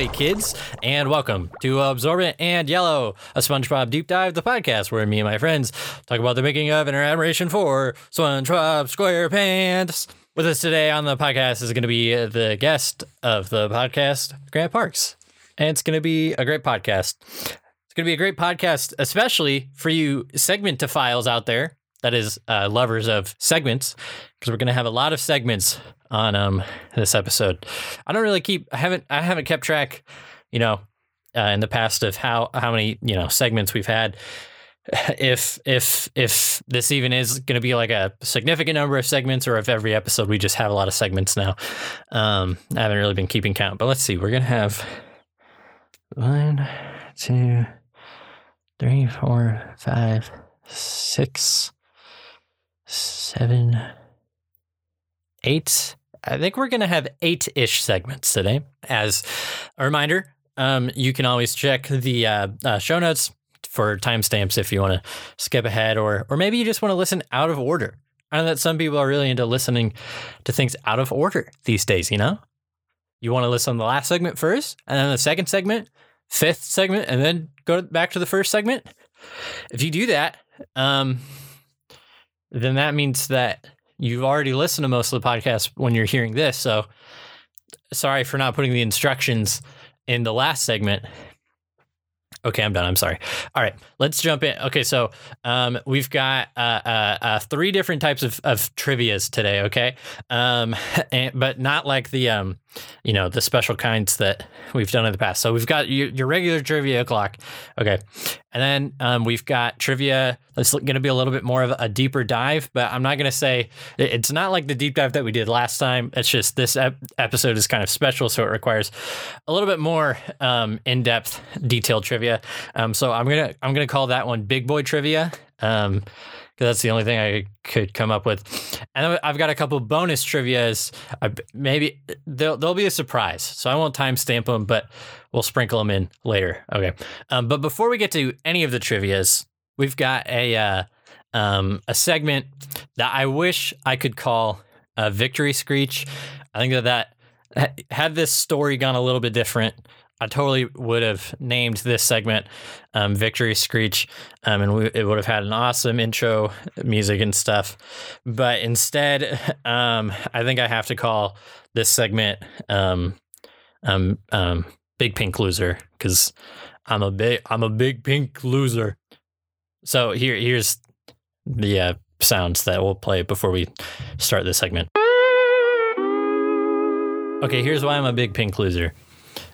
Ahoy, kids, and welcome to Absorbent and Yellow, a SpongeBob deep dive, the podcast where me and my friends talk about the making of and our admiration for SpongeBob SquarePants. With us today on the podcast is going to be the guest of the podcast, Grant Parks, and it's going to be a great podcast. It's going to be a great podcast, especially for you segmentophiles out there, that is, uh, lovers of segments, because we're going to have a lot of segments on um this episode. I don't really keep I haven't I haven't kept track, you know, uh, in the past of how how many, you know, segments we've had. If if if this even is going to be like a significant number of segments or if every episode we just have a lot of segments now. Um I haven't really been keeping count, but let's see. We're going to have one, two, three, four, five, six, seven, eight. I think we're going to have eight ish segments today. As a reminder, um, you can always check the uh, uh, show notes for timestamps if you want to skip ahead, or or maybe you just want to listen out of order. I know that some people are really into listening to things out of order these days. You know, you want to listen to the last segment first, and then the second segment, fifth segment, and then go back to the first segment. If you do that, um, then that means that you've already listened to most of the podcast when you're hearing this. So sorry for not putting the instructions in the last segment. Okay, I'm done. I'm sorry. All right, let's jump in. Okay, so um, we've got uh, uh, uh, three different types of, of trivia's today. Okay, um, and, but not like the um, you know the special kinds that we've done in the past. So we've got your, your regular trivia clock. Okay, and then um, we've got trivia that's going to be a little bit more of a deeper dive. But I'm not going to say it's not like the deep dive that we did last time. It's just this ep- episode is kind of special, so it requires a little bit more um, in depth, detailed trivia. Um, so I'm gonna I'm gonna call that one Big Boy Trivia. Because that's the only thing I could come up with. And I've got a couple bonus trivia's. Maybe they'll they'll be a surprise, so I won't timestamp them, but we'll sprinkle them in later. Okay. Um, but before we get to any of the trivia's, we've got a uh, um, a segment that I wish I could call a victory screech. I think that that had this story gone a little bit different. I totally would have named this segment um, "Victory Screech," um, and we, it would have had an awesome intro music and stuff. But instead, um, I think I have to call this segment um, um, um, "Big Pink Loser" because I'm a big I'm a big pink loser. So here here's the uh, sounds that we'll play before we start this segment. Okay, here's why I'm a big pink loser.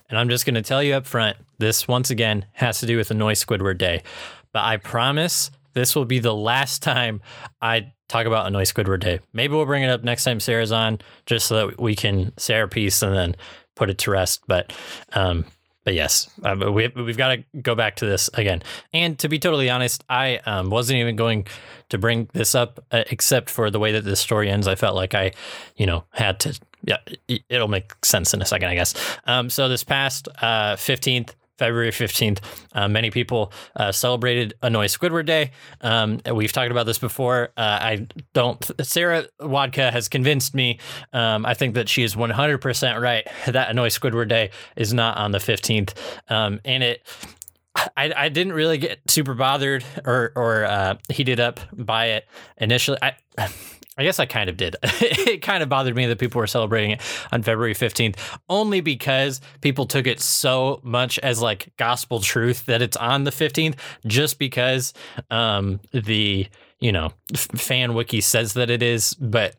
And I'm just going to tell you up front this once again has to do with Annoy Squidward Day. But I promise this will be the last time I talk about Annoy Squidward Day. Maybe we'll bring it up next time Sarah's on just so that we can say our piece and then put it to rest. But, um, but yes, uh, we, we've got to go back to this again. And to be totally honest, I um, wasn't even going to bring this up uh, except for the way that this story ends. I felt like I, you know, had to yeah, it'll make sense in a second, I guess. Um, so this past uh, 15th, February 15th, uh, many people uh, celebrated Annoy Squidward Day. Um, we've talked about this before. Uh, I don't, Sarah Wadka has convinced me. Um, I think that she is 100% right that Annoy Squidward Day is not on the 15th. Um, and it, I, I didn't really get super bothered or, or uh, heated up by it initially. I, I guess I kind of did. it kind of bothered me that people were celebrating it on February 15th only because people took it so much as like gospel truth that it's on the 15th just because um, the, you know, fan wiki says that it is, but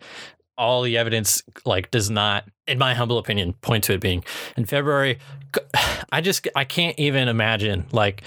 all the evidence like does not in my humble opinion point to it being in February. I just I can't even imagine like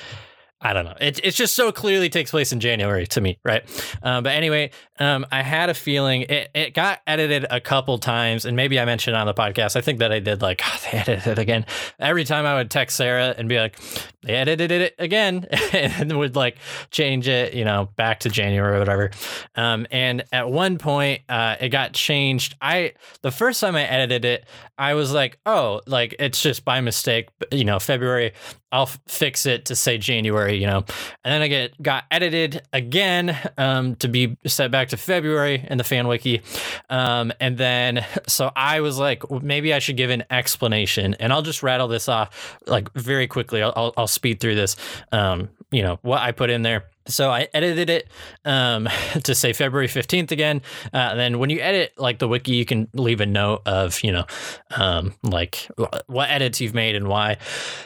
I don't know. It, it just so clearly takes place in January to me, right? Um, but anyway, um, I had a feeling it, it got edited a couple times, and maybe I mentioned on the podcast. I think that I did like, oh, they edited it again. Every time I would text Sarah and be like, they edited it again, and would like change it, you know, back to January or whatever. Um, and at one point, uh, it got changed. I the first time I edited it, I was like, oh, like it's just by mistake, you know, February I'll fix it to say January, you know, and then I get got edited again um, to be set back to February in the fan wiki, um, and then so I was like, maybe I should give an explanation, and I'll just rattle this off like very quickly. I'll I'll, I'll speed through this, um, you know, what I put in there. So I edited it um, to say February 15th again. Uh, then when you edit like the wiki, you can leave a note of, you know, um, like what edits you've made and why.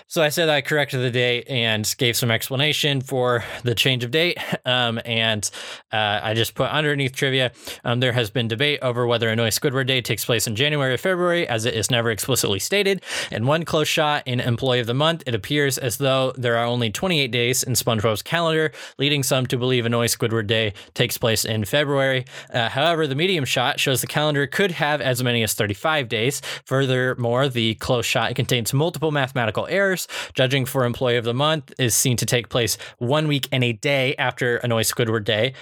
So I said I corrected the date and gave some explanation for the change of date. Um, and uh, I just put underneath trivia, um, there has been debate over whether a Annoy Squidward Day takes place in January or February, as it is never explicitly stated. In one close shot in Employee of the Month, it appears as though there are only 28 days in SpongeBob's calendar, leading some to believe Annoy Squidward Day takes place in February. Uh, however, the medium shot shows the calendar could have as many as 35 days. Furthermore, the close shot contains multiple mathematical errors. Judging for Employee of the Month is seen to take place one week and a day after Annoy Squidward Day.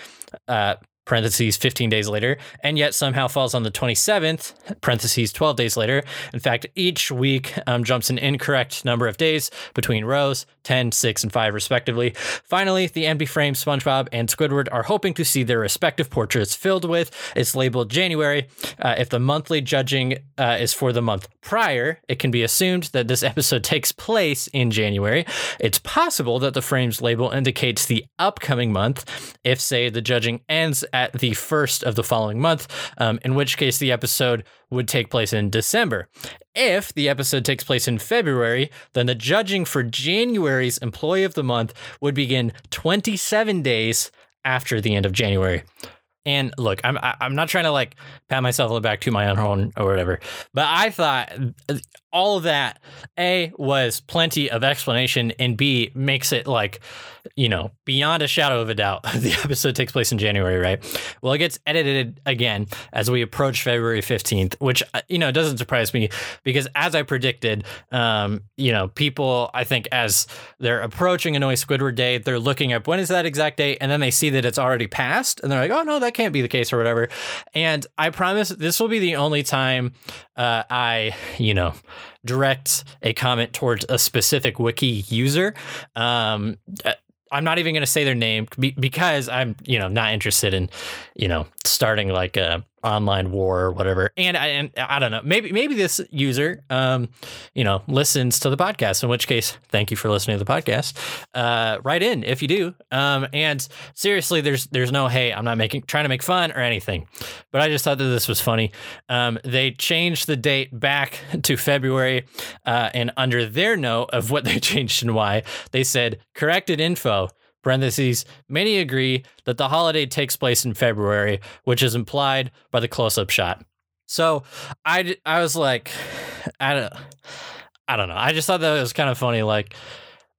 Uh, parentheses 15 days later, and yet somehow falls on the 27th, parentheses 12 days later. In fact, each week um, jumps an incorrect number of days between rows 10, 6, and 5, respectively. Finally, the empty frame SpongeBob and Squidward are hoping to see their respective portraits filled with. It's labeled January. Uh, if the monthly judging uh, is for the month prior, it can be assumed that this episode takes place in January. It's possible that the frame's label indicates the upcoming month, if, say, the judging ends at the first of the following month, um, in which case the episode would take place in December. If the episode takes place in February, then the judging for January's Employee of the Month would begin 27 days after the end of January. And look, I'm I'm not trying to like pat myself on the back to my own horn or whatever, but I thought all of that a was plenty of explanation, and b makes it like you know, beyond a shadow of a doubt, the episode takes place in January, right? Well, it gets edited again as we approach February 15th, which, uh, you know, doesn't surprise me because as I predicted, um, you know, people, I think, as they're approaching Annoy Squidward Day, they're looking up when is that exact date, and then they see that it's already passed, and they're like, oh, no, that can't be the case or whatever. And I promise this will be the only time uh, I, you know, direct a comment towards a specific wiki user. Um, I'm not even going to say their name because I'm, you know, not interested in, you know, starting like a online war or whatever. And I, and I don't know, maybe maybe this user, um, you know, listens to the podcast. In which case, thank you for listening to the podcast. Uh, write in if you do. Um, and seriously, there's there's no hey, I'm not making trying to make fun or anything, but I just thought that this was funny. Um, they changed the date back to February, uh, and under their note of what they changed and why, they said corrected info parentheses, many agree that the holiday takes place in February, which is implied by the close-up shot. So I, I was like, I don't, I don't know. I just thought that was kind of funny. Like,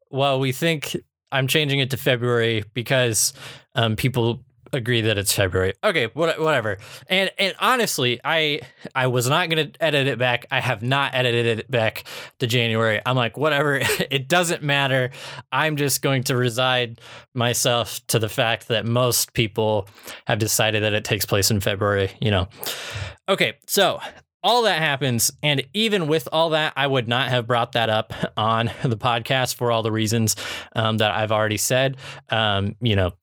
well, we think I'm changing it to February because um, people agree that it's February. Okay, whatever. And and honestly, I I was not going to edit it back. I have not edited it back to January. I'm like, whatever. it doesn't matter. I'm just going to reside myself to the fact that most people have decided that it takes place in February, you know. Okay, so all that happens. And even with all that, I would not have brought that up on the podcast for all the reasons um, that I've already said, um, you know,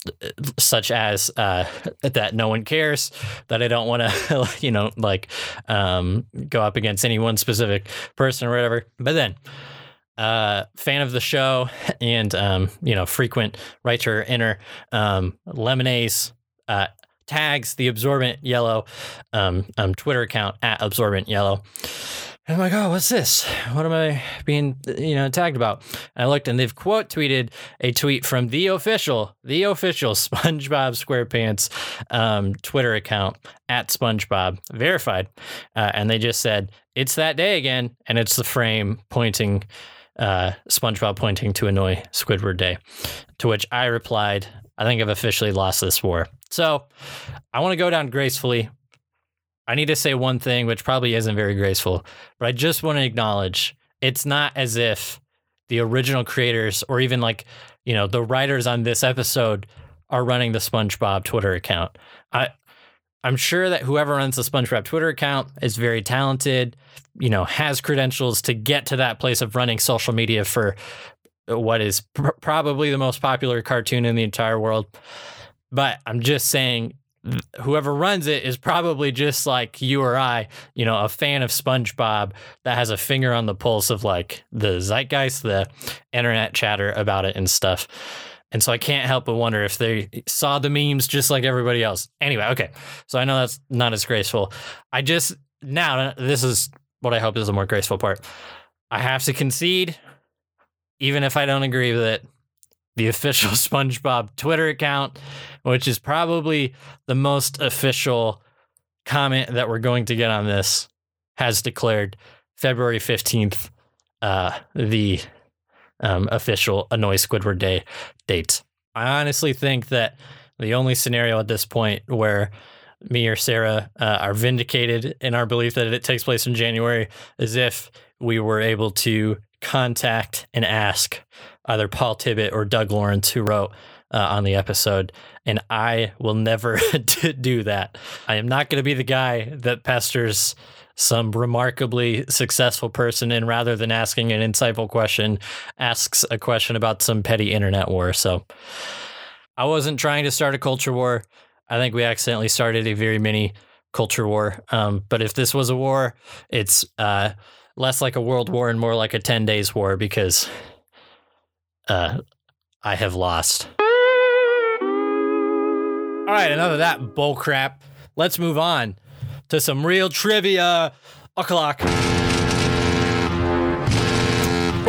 such as uh, that no one cares, that I don't want to, you know, like um, go up against any one specific person or whatever. But then, uh, fan of the show and um, you know frequent writer inner um, lemonades uh, tags the absorbent yellow um, um, Twitter account at absorbent yellow. And I'm like, oh, what's this? What am I being, you know, tagged about? And I looked, and they've quote tweeted a tweet from the official, the official SpongeBob SquarePants um, Twitter account at SpongeBob, verified, uh, and they just said it's that day again, and it's the frame pointing, uh, SpongeBob pointing to annoy Squidward Day, to which I replied, I think I've officially lost this war. So I want to go down gracefully. I need to say one thing, which probably isn't very graceful, but I just want to acknowledge it's not as if the original creators or even like, you know, the writers on this episode are running the SpongeBob Twitter account. I I'm sure that whoever runs the SpongeBob Twitter account is very talented, you know, has credentials to get to that place of running social media for what is pr- probably the most popular cartoon in the entire world. But I'm just saying, whoever runs it is probably just like you or I, you know, a fan of SpongeBob that has a finger on the pulse of like the zeitgeist, the internet chatter about it and stuff. And so I can't help but wonder if they saw the memes just like everybody else. Anyway, okay. So I know that's not as graceful. I just, now, this is what I hope is a more graceful part. I have to concede, even if I don't agree with it, the official SpongeBob Twitter account, which is probably the most official comment that we're going to get on this, has declared February 15th uh, the um, official Annoy Squidward Day date. I honestly think that the only scenario at this point where me or Sarah uh, are vindicated in our belief that it takes place in January is if we were able to contact and ask either Paul Tibbitt or Doug Lawrence, who wrote uh, on the episode. And I will never do that. I am not going to be the guy that pesters some remarkably successful person and rather than asking an insightful question asks a question about some petty internet war so i wasn't trying to start a culture war i think we accidentally started a very mini culture war um, but if this was a war it's uh, less like a world war and more like a 10 days war because uh, i have lost. All right enough of that bull crap let's move on to some real trivia. O'clock.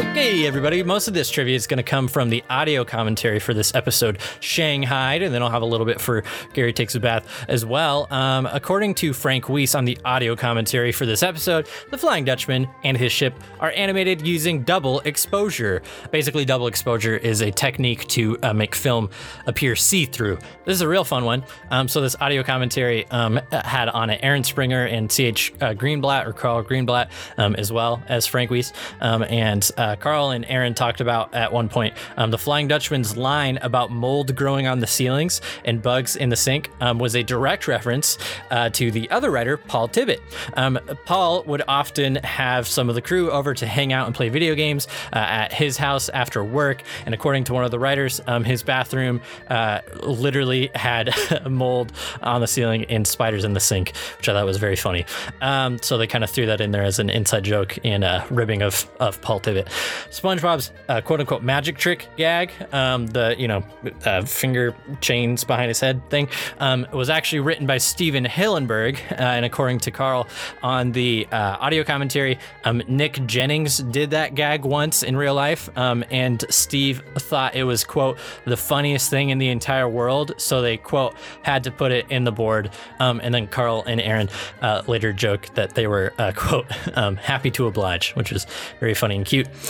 Okay, everybody, most of this trivia is going to come from the audio commentary for this episode, Shanghai, and then I'll have a little bit for Gary Takes a Bath as well. Um, according to Frank Weiss on the audio commentary for this episode, the Flying Dutchman and his ship are animated using double exposure. Basically, double exposure is a technique to uh, make film appear see through. This is a real fun one. Um, so, this audio commentary um, had on it Aaron Springer and C.H. Uh, Greenblatt, or Carl Greenblatt, um, as well as Frank Weiss. Um, and uh, Carl and Aaron talked about at one point um, the Flying Dutchman's line about mold growing on the ceilings and bugs in the sink um, was a direct reference uh, to the other writer, Paul Tibbitt. Um, Paul would often have some of the crew over to hang out and play video games uh, at his house after work. And according to one of the writers, um, his bathroom uh, literally had mold on the ceiling and spiders in the sink, which I thought was very funny. Um, so they kind of threw that in there as an inside joke and a ribbing of, of Paul Tibbitt. SpongeBob's uh, quote unquote magic trick gag, um, the you know uh, finger chains behind his head thing, um, was actually written by Stephen Hillenburg, uh, and according to Carl on the uh, audio commentary, um, Nick Jennings did that gag once in real life, um, and Steve thought it was quote the funniest thing in the entire world, so they quote had to put it in the board, um, and then Carl and Aaron uh, later joked that they were uh, quote um, happy to oblige, which is very funny and cute.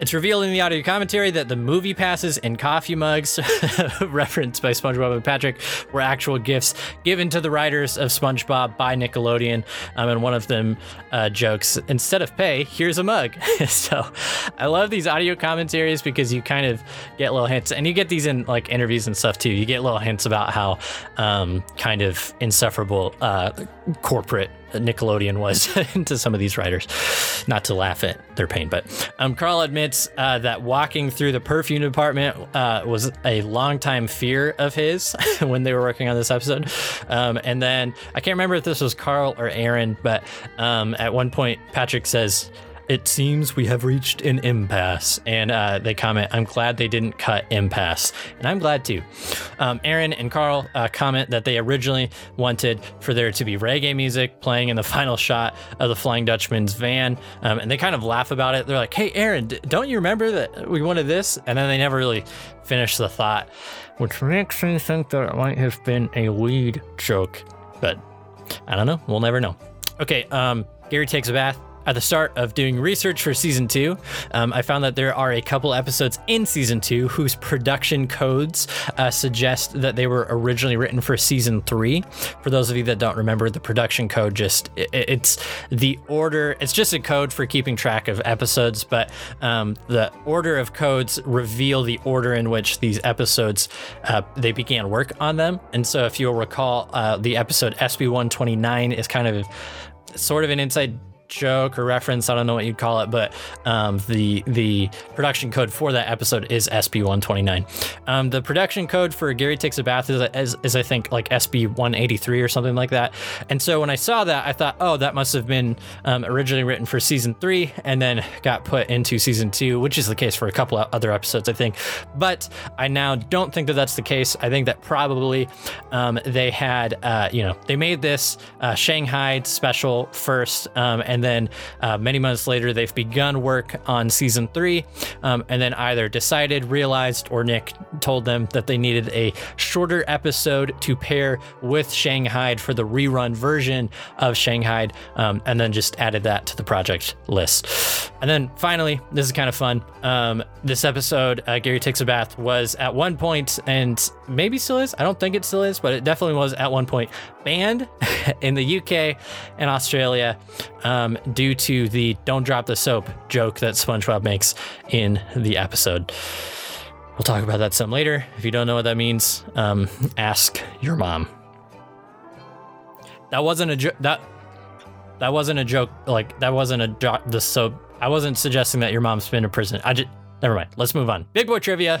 It's revealed in the audio commentary that the movie passes and coffee mugs, referenced by SpongeBob and Patrick, were actual gifts given to the writers of SpongeBob by Nickelodeon. Um, and one of them uh, jokes, instead of pay, here's a mug. so I love these audio commentaries because you kind of get little hints, and you get these in like interviews and stuff too. You get little hints about how um, kind of insufferable uh, corporate Nickelodeon was to some of these writers. Not to laugh at their pain, but um, Carl admits uh, that walking through the perfume department uh, was a longtime fear of his when they were working on this episode. Um, and then I can't remember if this was Carl or Aaron, but um, at one point Patrick says, it seems we have reached an impasse. And uh, they comment, I'm glad they didn't cut impasse. And I'm glad too. Um, Aaron and Carl uh, comment that they originally wanted for there to be reggae music playing in the final shot of the Flying Dutchman's van. Um, and they kind of laugh about it. They're like, hey, Aaron, don't you remember that we wanted this? And then they never really finish the thought, which makes me think that it might have been a weed joke. But I don't know. We'll never know. Okay, um, Gary takes a bath at the start of doing research for season two, um, I found that there are a couple episodes in season two whose production codes uh, suggest that they were originally written for season three. For those of you that don't remember, the production code just it, it's the order. It's just a code for keeping track of episodes, but um, the order of codes reveal the order in which these episodes uh, they began work on them. And so, if you'll recall, uh, the episode SB 129 is kind of sort of an inside joke or reference. I don't know what you'd call it, but um, the the production code for that episode is SB129. Um, the production code for Gary Takes a Bath is, is, is I think like SB183 or something like that. And so when I saw that, I thought, oh, that must have been um, originally written for season three and then got put into season two, which is the case for a couple of other episodes, I think. But I now don't think that that's the case. I think that probably um, they had, uh, you know, they made this uh, Shanghai special first, um, and then uh, many months later, they've begun work on season three, um, and then either decided, realized, or Nick told them that they needed a shorter episode to pair with Shanghai for the rerun version of Shanghai, um, and then just added that to the project list. And then finally, this is kind of fun. Um, this episode, uh, Gary Takes a Bath, was at one point, and maybe still is, I don't think it still is, but it definitely was at one point, banned in the UK and Australia um, due to the don't drop the soap joke that SpongeBob makes in the episode. We'll talk about that some later. If you don't know what that means, um, ask your mom. That wasn't a joke. That that wasn't a joke. Like that wasn't a drop the soap. I wasn't suggesting that your mom's been in prison. I just never mind. Let's move on. Big boy trivia.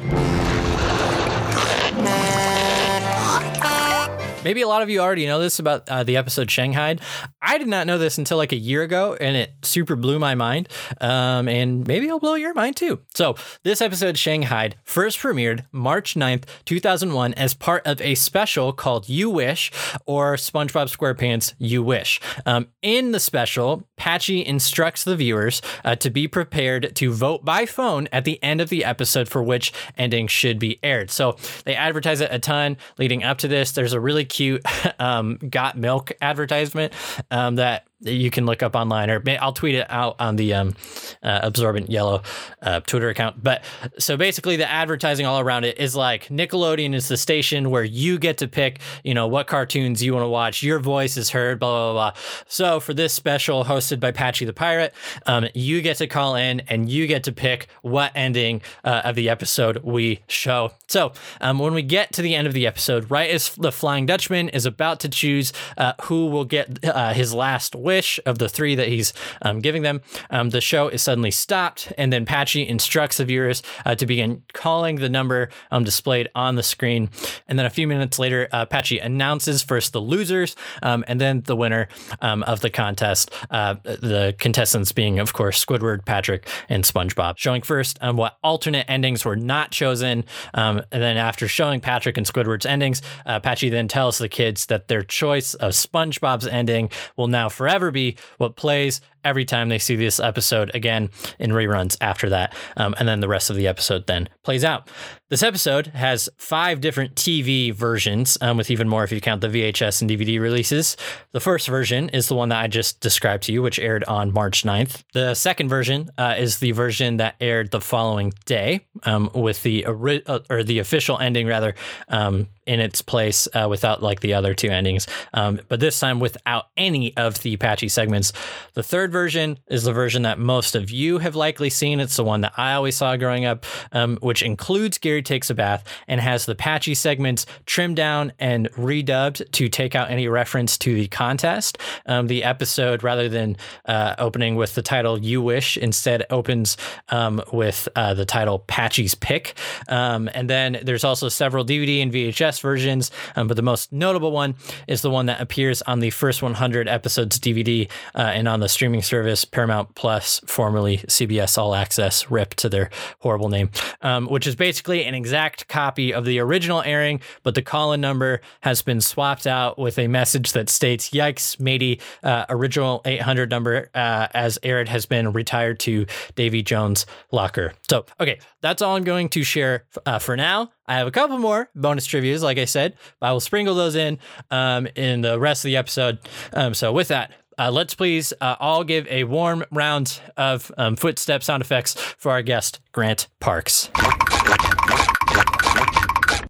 Maybe a lot of you already know this about uh, the episode Shanghai. I did not know this until like a year ago, and it super blew my mind. Um, and maybe it'll blow your mind too. So, this episode Shanghai first premiered March 9th, 2001, as part of a special called You Wish or SpongeBob SquarePants You Wish. Um, in the special, Patchy instructs the viewers uh, to be prepared to vote by phone at the end of the episode for which ending should be aired. So, they advertise it a ton leading up to this. There's a really cute um, got milk advertisement um, that you can look up online, or I'll tweet it out on the um, uh, Absorbent Yellow uh, Twitter account. But so basically, the advertising all around it is like Nickelodeon is the station where you get to pick, you know, what cartoons you want to watch. Your voice is heard, blah blah blah. So for this special hosted by Patchy the Pirate, um, you get to call in and you get to pick what ending uh, of the episode we show. So um, when we get to the end of the episode, right as the Flying Dutchman is about to choose uh, who will get uh, his last wish of the three that he's um, giving them, um, the show is suddenly stopped, and then Patchy instructs the viewers uh, to begin calling the number um, displayed on the screen. And then a few minutes later, uh, Patchy announces first the losers um, and then the winner um, of the contest. Uh, the contestants being, of course, Squidward, Patrick, and SpongeBob. Showing first um, what alternate endings were not chosen. and then after showing Patrick and Squidward's endings, uh, Patchy then tells the kids that their choice of SpongeBob's ending will now forever forever be what plays every time they see this episode again in reruns after that. Um, and then the rest of the episode then plays out. This episode has five different TV versions, um, with even more if you count the VHS and DVD releases. The first version is the one that I just described to you, which aired on March 9th. The second version uh, is the version that aired the following day, um, with the ori- uh, or the official ending rather um, in its place uh, without like the other two endings, um, but this time without any of the patchy segments. The third version is the version that most of you have likely seen. It's the one that I always saw growing up, um, which includes Gary Takes a Bath and has the patchy segments trimmed down and redubbed to take out any reference to the contest. Um, the episode, rather than uh, opening with the title You Wish, instead opens um, with uh, the title Patchy's Pick. Um, and then there's also several DVD and VHS versions, um, but the most notable one is the one that appears on the first 100 episodes DVD uh, and on the streaming service Paramount Plus, formerly CBS All Access, RIP to their horrible name, um, which is basically an exact copy of the original airing, but the call in number has been swapped out with a message that states, Yikes, matey, uh, original 800 number uh, as aired has been retired to Davy Jones' locker. So, okay, that's all I'm going to share uh, for now. I have a couple more bonus trivias, like I said, but I will sprinkle those in um, in the rest of the episode. Um, so, with that, uh, let's please uh, all give a warm round of um, footstep sound effects for our guest, Grant Parks.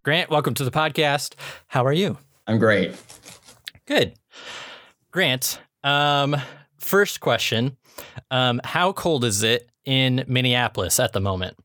Grant, welcome to the podcast. How are you? I'm great. Good. Grant, um, first question um, How cold is it in Minneapolis at the moment?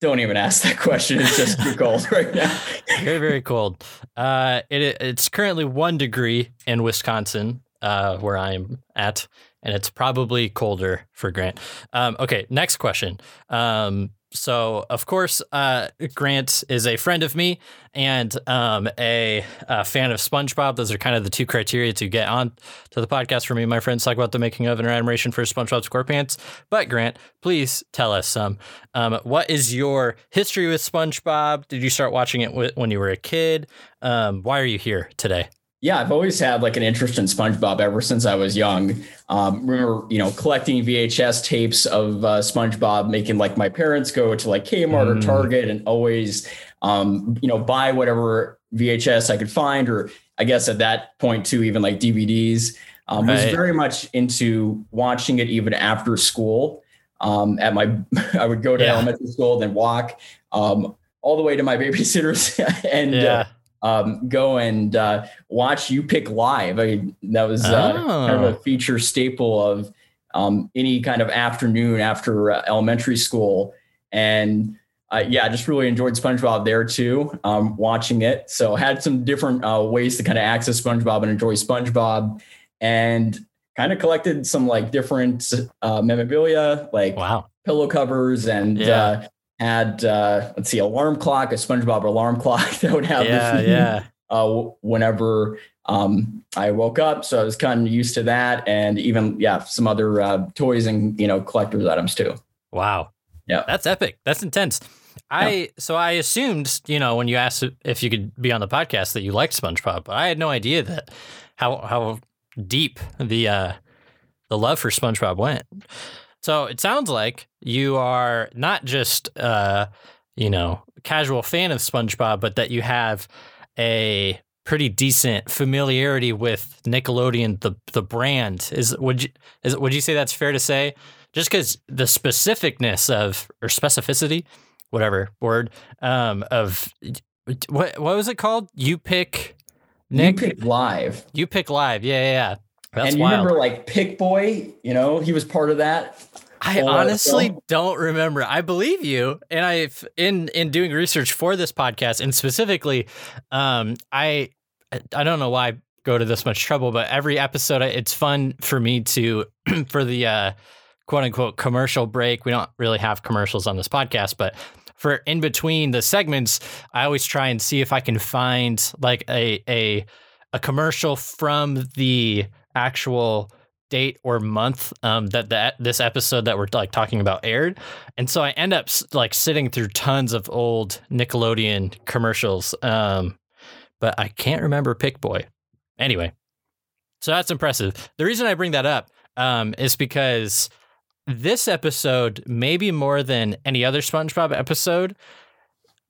Don't even ask that question. It's just too cold right now. very, very cold. Uh, it, it's currently one degree in Wisconsin. Uh, where I'm at, and it's probably colder for Grant. Um, okay, next question. Um, so of course, uh, Grant is a friend of me and um, a, a, fan of SpongeBob. Those are kind of the two criteria to get on to the podcast for me my friends talk about the making of and admiration for SpongeBob SquarePants. But Grant, please tell us some. Um, what is your history with SpongeBob? Did you start watching it when you were a kid? Um, why are you here today? Yeah, I've always had like an interest in SpongeBob ever since I was young. Um, remember, you know, collecting VHS tapes of uh, SpongeBob, making like my parents go to like Kmart mm. or Target and always, um, you know, buy whatever VHS I could find, or I guess at that point too, even like DVDs. Um, right. Was very much into watching it even after school. Um, at my, I would go to yeah. elementary school, then walk um, all the way to my babysitter's, and. Uh, yeah. Uh, um, go and uh, watch U-Pick Live. I mean, that was uh, oh. kind of a feature staple of um, any kind of afternoon after uh, elementary school. And uh, yeah, I just really enjoyed SpongeBob there too, um, watching it. So had some different uh, ways to kind of access SpongeBob and enjoy SpongeBob, and kind of collected some like different uh, memorabilia, like wow. pillow covers and yeah had uh, let's see, alarm clock, a SpongeBob alarm clock that would have yeah, yeah. Uh, whenever um, I woke up. So I was kind of used to that, and even yeah, some other uh, toys and you know collector's items too. Wow. Yeah, that's epic. That's intense. I yeah. so I assumed you know when you asked if you could be on the podcast that you liked SpongeBob, but I had no idea that how how deep the uh, the love for SpongeBob went. So it sounds like you are not just uh, you know, casual fan of SpongeBob, but that you have a pretty decent familiarity with Nickelodeon the the brand. Is would you is would you say that's fair to say? Just because the specificness of or specificity, whatever word, um, of what what was it called? You pick Nick. U-Pick live. U-Pick live. Yeah, yeah. yeah. That's and you wild. remember like Pick Boy, you know, he was part of that. I honestly don't remember. I believe you, and I in in doing research for this podcast, and specifically, um, I I don't know why I go to this much trouble, but every episode, it's fun for me to for the uh, quote unquote commercial break. We don't really have commercials on this podcast, but for in between the segments, I always try and see if I can find like a a a commercial from the actual date or month um, that that this episode that we're like talking about aired, and so I end up like sitting through tons of old Nickelodeon commercials, um, but I can't remember Pick Boy. Anyway, so that's impressive. The reason I bring that up um, is because this episode, maybe more than any other SpongeBob episode,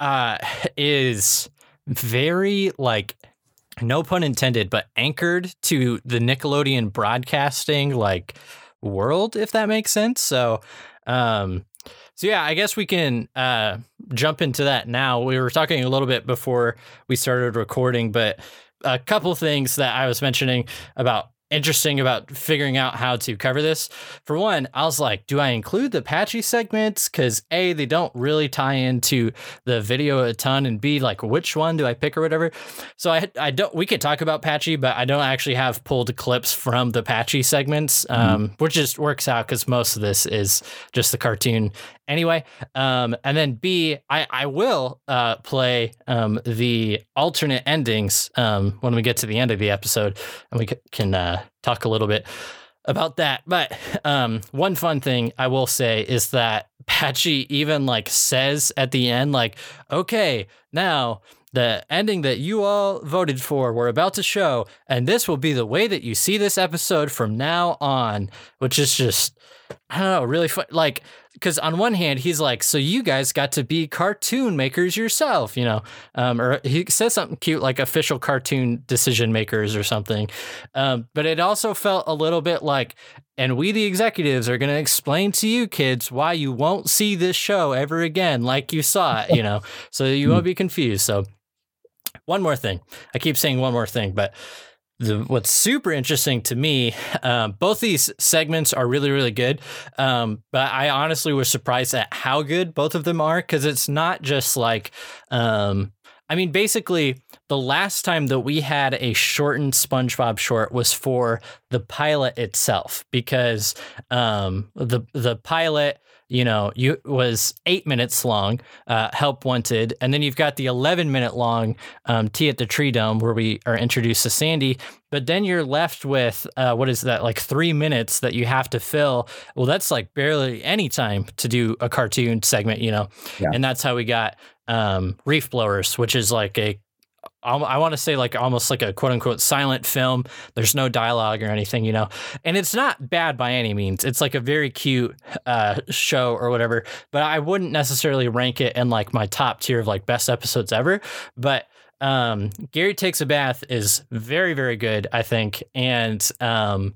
uh, is very like no pun intended, but anchored to the Nickelodeon broadcasting like world, if that makes sense. So, um, so yeah, I guess we can uh, jump into that now. We were talking a little bit before we started recording, but a couple things that I was mentioning about interesting about figuring out how to cover this. For one, I was like, do I include the patchy segments? Because A, they don't really tie into the video a ton, and B, like which one do I pick or whatever. So I I don't we could talk about patchy, but I don't actually have pulled clips from the patchy segments, mm-hmm. um, which just works out because most of this is just the cartoon anyway. Um, and then B, I I will uh, play um, the alternate endings um, when we get to the end of the episode, and we can uh, talk a little bit about that. But um, one fun thing I will say is that Patchy even like says at the end, like, okay, now the ending that you all voted for, we're about to show, and this will be the way that you see this episode from now on, which is just, I don't know, really fun. Like, because on one hand he's like, so you guys got to be cartoon makers yourself, you know, um, or he says something cute like official cartoon decision makers or something. Um, but it also felt a little bit like, and we the executives are going to explain to you kids why you won't see this show ever again, like you saw it, you know, so you won't be confused. So one more thing, I keep saying one more thing, but the, what's super interesting to me, um, both these segments are really, really good. Um, but I honestly was surprised at how good both of them are because it's not just like, um, I mean, basically, the last time that we had a shortened SpongeBob short was for the pilot itself, because um, the the pilot you know, you was eight minutes long, uh, Help Wanted, and then you've got the 11 minute long um, Tea at the Tree Dome where we are introduced to Sandy. But then you're left with uh, what is that like three minutes that you have to fill? Well, that's like barely any time to do a cartoon segment, you know, yeah. and that's how we got um, Reef Blowers, which is like a I want to say like almost like a quote unquote silent film. There's no dialogue or anything, you know, and it's not bad by any means. It's like a very cute uh, show or whatever, but I wouldn't necessarily rank it in like my top tier of like best episodes ever. But um, Gary Takes a Bath is very, very good, I think. And um,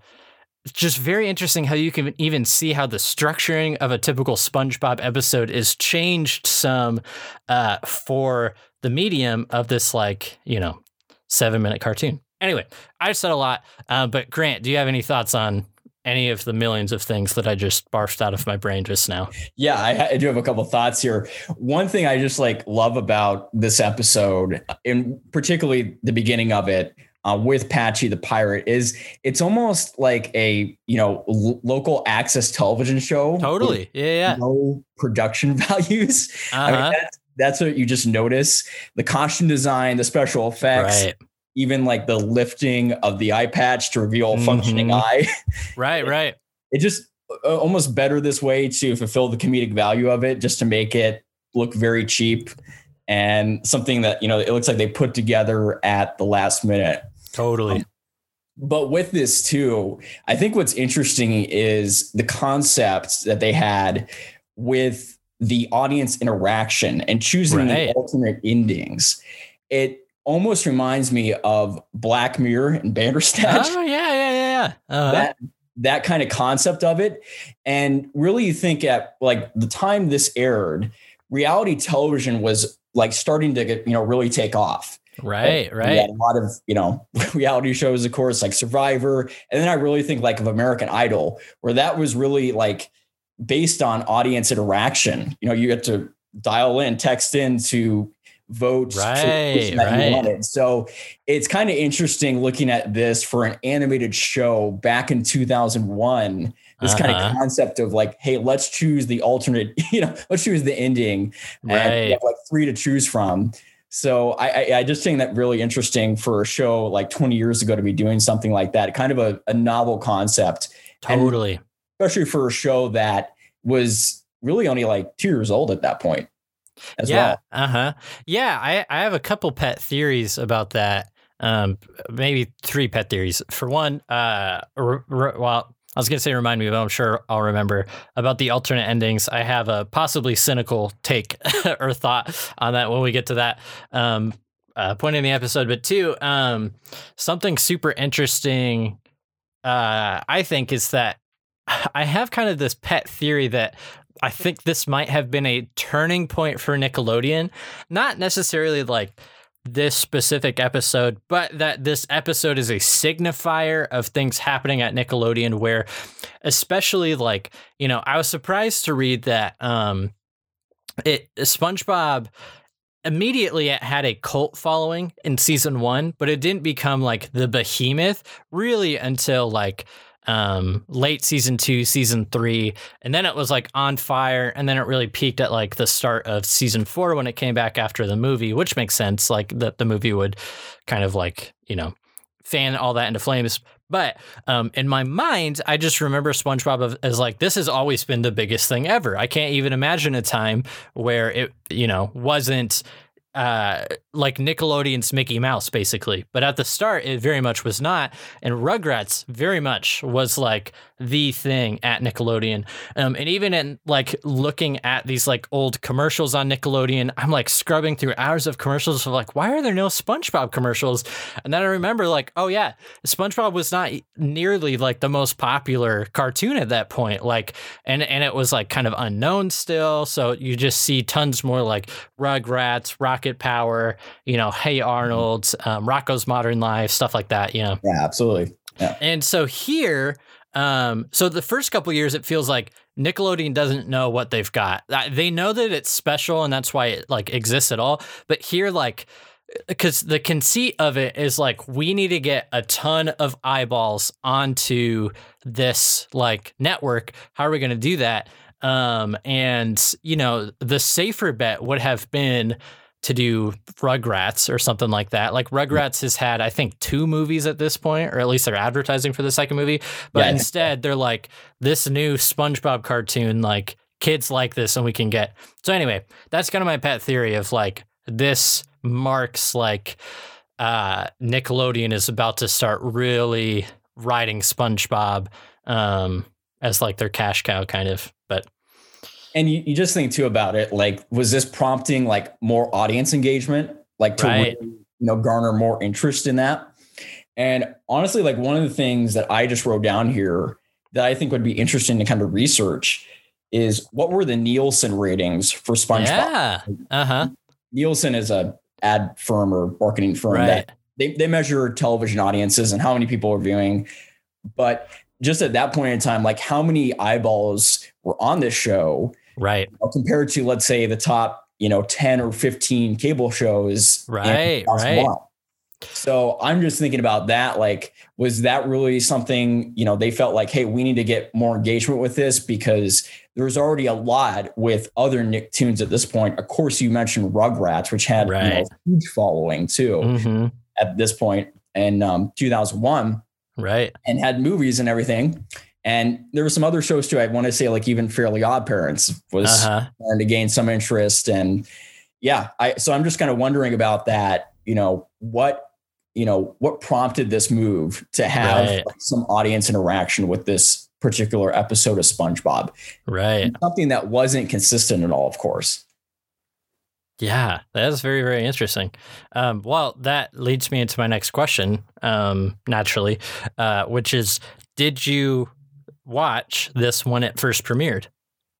just very interesting how you can even see how the structuring of a typical SpongeBob episode is changed some uh, for the medium of this like you know seven minute cartoon. Anyway, I said a lot, uh, but Grant, do you have any thoughts on any of the millions of things that I just barfed out of my brain just now? Yeah, I, I do have a couple thoughts here. One thing I just like love about this episode, and particularly the beginning of it, uh, with Patchy the pirate is it's almost like a you know l- local access television show. Totally, yeah, yeah. No production values. Uh-huh. I mean, uh-huh. that's, that's what you just notice. The costume design, the special effects. Right. Even like the lifting of the eye patch to reveal a functioning mm-hmm. eye. Right, right. It just uh, almost better this way to fulfill the comedic value of it, just to make it look very cheap and something that you know it looks like they put together at the last minute. Totally. Um, but with this too, I think what's interesting is the concept that they had with the audience interaction and choosing right. the alternate endings. It almost reminds me of Black Mirror and Bandersnatch. Oh yeah, yeah, yeah. Uh-huh. That that kind of concept of it, and really, you think at like the time this aired, reality television was like starting to get you know really take off. Right, right. a lot of, you know, reality shows, of course, like Survivor. And then I really think like of American Idol, where that was really like based on audience interaction. You know, you get to dial in, text in to vote right, right. So it's kind of interesting looking at this for an animated show back in 2001 this uh-huh. kind of concept of like, hey, let's choose the alternate, you know, let's choose the ending. Right. And have like three to choose from. So I, I, I, just think that really interesting for a show like 20 years ago to be doing something like that, kind of a, a novel concept. Totally. And especially for a show that was really only like two years old at that point as yeah, well. Uh-huh. Yeah. I, I have a couple pet theories about that. Um, maybe three pet theories. For one, uh, r- r- well, I was going to say remind me, but I'm sure I'll remember about the alternate endings. I have a possibly cynical take or thought on that when we get to that um, uh, point in the episode. But two, um, something super interesting, uh, I think, is that I have kind of this pet theory that I think this might have been a turning point for Nickelodeon. Not necessarily like this specific episode, but that this episode is a signifier of things happening at Nickelodeon where especially like, you know, I was surprised to read that um it SpongeBob immediately it had a cult following in season 1, but it didn't become like the behemoth really until like um, late season two, season three, and then it was like on fire, and then it really peaked at like the start of season four when it came back after the movie, which makes sense. Like that the movie would kind of like you know fan all that into flames. But um, in my mind, I just remember SpongeBob as like this has always been the biggest thing ever. I can't even imagine a time where it you know wasn't uh, like Nickelodeon's Mickey Mouse, basically. But at the start, it very much was not. And Rugrats very much was like the thing at Nickelodeon. Um, and even in like looking at these like old commercials on Nickelodeon, I'm like scrubbing through hours of commercials of like, why are there no SpongeBob commercials? And then I remember like, oh yeah, SpongeBob was not nearly like the most popular cartoon at that point. Like, and and it was like kind of unknown still. So you just see tons more like Rugrats, Rocket Power, you know, Hey Arnold, um, Rocko's Modern Life, stuff like that. You know. Yeah, absolutely. Yeah. And so here um, so the first couple years, it feels like Nickelodeon doesn't know what they've got. Uh, They know that it's special and that's why it like exists at all. But here, like, because the conceit of it is like we need to get a ton of eyeballs onto this like network. How are we going to do that? Um, and you know, the safer bet would have been to do Rugrats or something like that. Like Rugrats has had, I think, two movies at this point, or at least they're advertising for the second movie. But Yeah. instead, they're like this new SpongeBob cartoon, like kids like this, and we can get. So anyway, that's kind of my pet theory of like this marks like uh Nickelodeon is about to start really riding SpongeBob um as like their cash cow kind of. But And you, you just think too about it, like, was this prompting like more audience engagement, like to Right. really, you know garner more interest in that? And honestly, like one of the things that I just wrote down here that I think would be interesting to kind of research is what were the Nielsen ratings for SpongeBob? yeah. Uh-huh. Nielsen is a ad firm or marketing firm Right. that they, they measure television audiences and how many people are viewing. But just at that point in time, like how many eyeballs were on this show Right. compared to, let's say, the top, you know, 10 or 15 cable shows. Right, 2001. So I'm just thinking about that. Like, was that really something, you know, they felt like, hey, we need to get more engagement with this because there's already a lot with other Nicktoons at this point. Of course, you mentioned Rugrats, which had you know, a huge following too hmm at this point in um, 2001 Right. and had movies and everything. And there were some other shows too. I want to say like even Fairly Odd Parents was Uh-huh. starting to gain some interest. And yeah, I so I'm just kind of wondering about that. You know what you know what prompted this move to have Right. like, some audience interaction with this particular episode of SpongeBob. Right. Something that wasn't consistent at all, of course. Yeah, that is very, very interesting. Um, well, that leads me into my next question, um, naturally, uh, which is Did you watch this when it first premiered?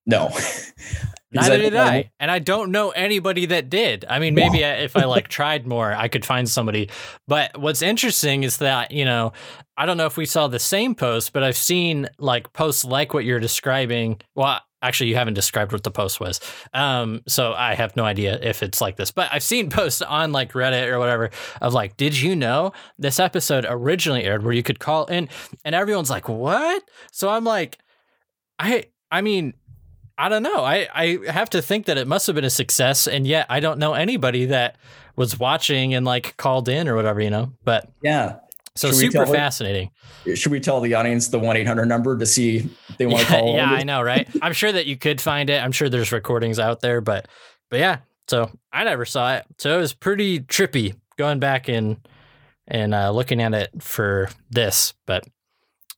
No. Neither did I. And I don't know anybody that did. I mean, maybe I- if I like tried more, I could find somebody. But what's interesting is that, you know, I don't know if we saw the same post, but I've seen like posts like what you're describing. Well, actually, you haven't described what the post was. Um, so I have no idea if it's like this, but I've seen posts on like Reddit or whatever of like, did you know this episode originally aired where you could call in and everyone's like, what? So I'm like, I, I mean, I don't know. I, I have to think that it must have been a success, and yet I don't know anybody that was watching and like called in or whatever, you know. But Yeah. So Should super tell fascinating. Should we tell the audience the 1 800 number to see if they want to call? yeah. I know, right? I'm sure that you could find it. I'm sure there's recordings out there, but but yeah. So I never saw it, so it was pretty trippy going back and and uh, looking at it for this. But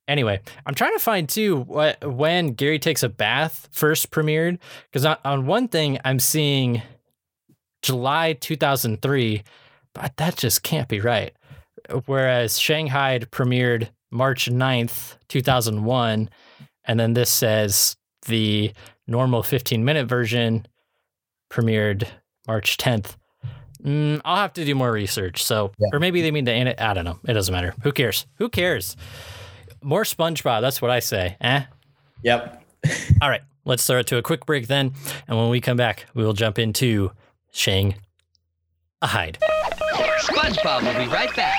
anyway, I'm trying to find too what when Gary takes a bath first premiered because on, on one thing I'm seeing July 2003, but that just can't be right. Whereas Shanghaied premiered March 9th, 2001, and then this says the normal 15 minute version premiered March 10th. Mm, I'll have to do more research. So, Yeah. or maybe they mean to. I don't know. It doesn't matter. Who cares? Who cares? More SpongeBob. That's what I say. Eh? Yep. All right. Let's throw it to a quick break then. And when we come back, we will jump into Shang a hide. SpongeBob will be right back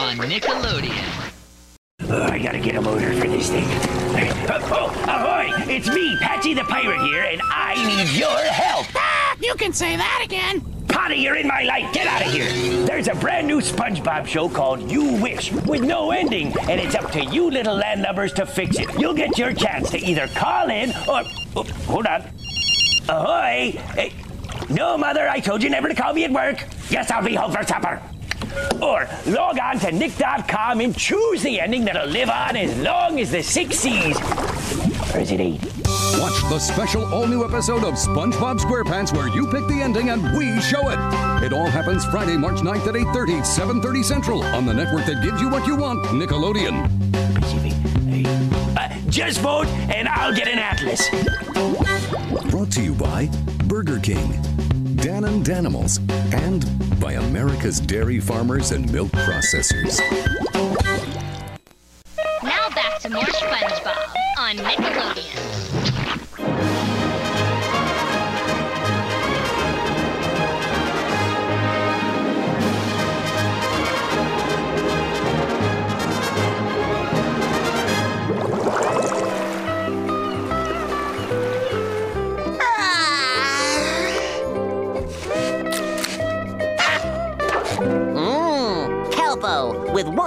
on Nickelodeon. Oh, I gotta get a motor for this thing. Oh, oh, ahoy! It's me, Patchy the Pirate here, and I need your help. Ah, you can say that again. Potty, you're in my life. Get out of here. There's a brand new SpongeBob show called You Wish with no ending, and it's up to you little landlubbers to fix it. You'll get your chance to either call in or. Oh, hold on. Ahoy! Hey, no, Mother, I told you never to call me at work. Yes, I'll be home for supper. Or log on to nick.com and choose the ending that'll live on as long as the six seas. Or is it eight? Watch the special all-new episode of SpongeBob SquarePants where you pick the ending and we show it. It all happens Friday, March 9th at 8.30, 7.30 Central on the network that gives you what you want, Nickelodeon. Uh, just vote and I'll get an atlas. Brought to you by Burger King, Dannon Danimals, and by America's dairy farmers and milk processors. Now back to more SpongeBob on Nickelodeon.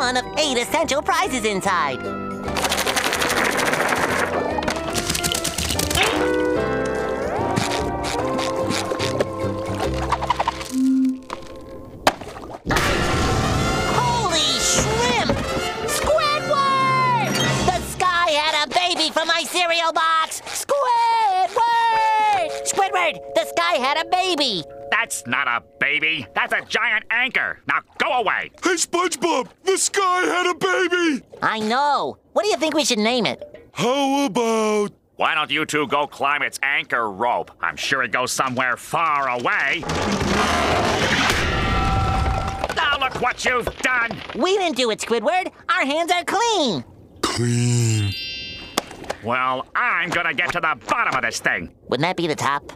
Sweet essential prizes inside. Holy shrimp! Squidward! The sky had a baby from my cereal box! Squidward! Squidward! The sky had a baby! That's not a baby. That's a giant anchor. Now go away. Hey, SpongeBob, the sky had a baby! I know. What do you think we should name it? How about. Why don't you two go climb its anchor rope? I'm sure it goes somewhere far away. Now look what you've done. We didn't do it, Squidward. Our hands are clean. Clean. Well, I'm gonna get to the bottom of this thing. Wouldn't that be the top?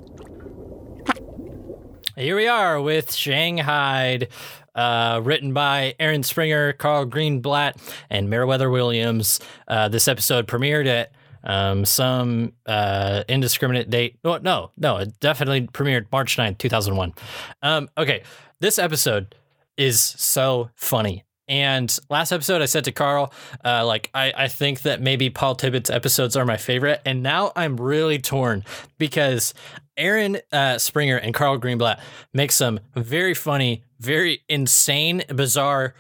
Here we are with Shanghaied, uh, written by Aaron Springer, Carl Greenblatt, and Merriwether Williams. Uh, this episode premiered at um, some uh, indiscriminate date. No, no, no, it definitely premiered March 9th, 2001. Um, okay, this episode is so funny. And last episode, I said to Carl, uh, like, I, I think that maybe Paul Tibbitt's episodes are my favorite. And now I'm really torn because Aaron uh, Springer and Carl Greenblatt make some very funny, very insane, bizarre,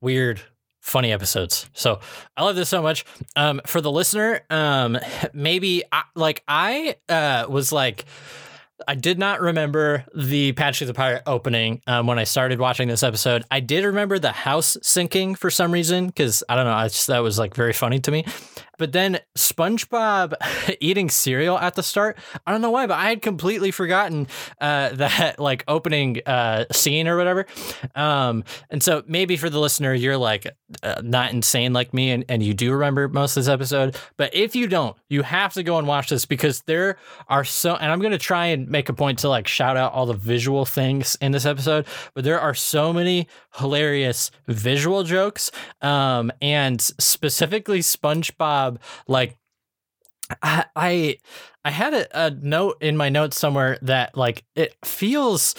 weird, funny episodes. So I love this so much. Um, for the listener, um, maybe I, like I uh, was like, I did not remember the Patchy the Pirate opening um, when I started watching this episode. I did remember the house sinking for some reason because I don't know. I just, that was like very funny to me. But then SpongeBob eating cereal at the start. I don't know why, but I had completely forgotten uh, that like opening uh, scene or whatever. Um, and so maybe for the listener, you're like uh, not insane like me, and, and you do remember most of this episode. But if you don't, you have to go and watch this because there are so. And I'm gonna try and make a point to like shout out all the visual things in this episode, but there are so many hilarious visual jokes, um, and specifically SpongeBob like I I, I had a, a note in my notes somewhere that like it feels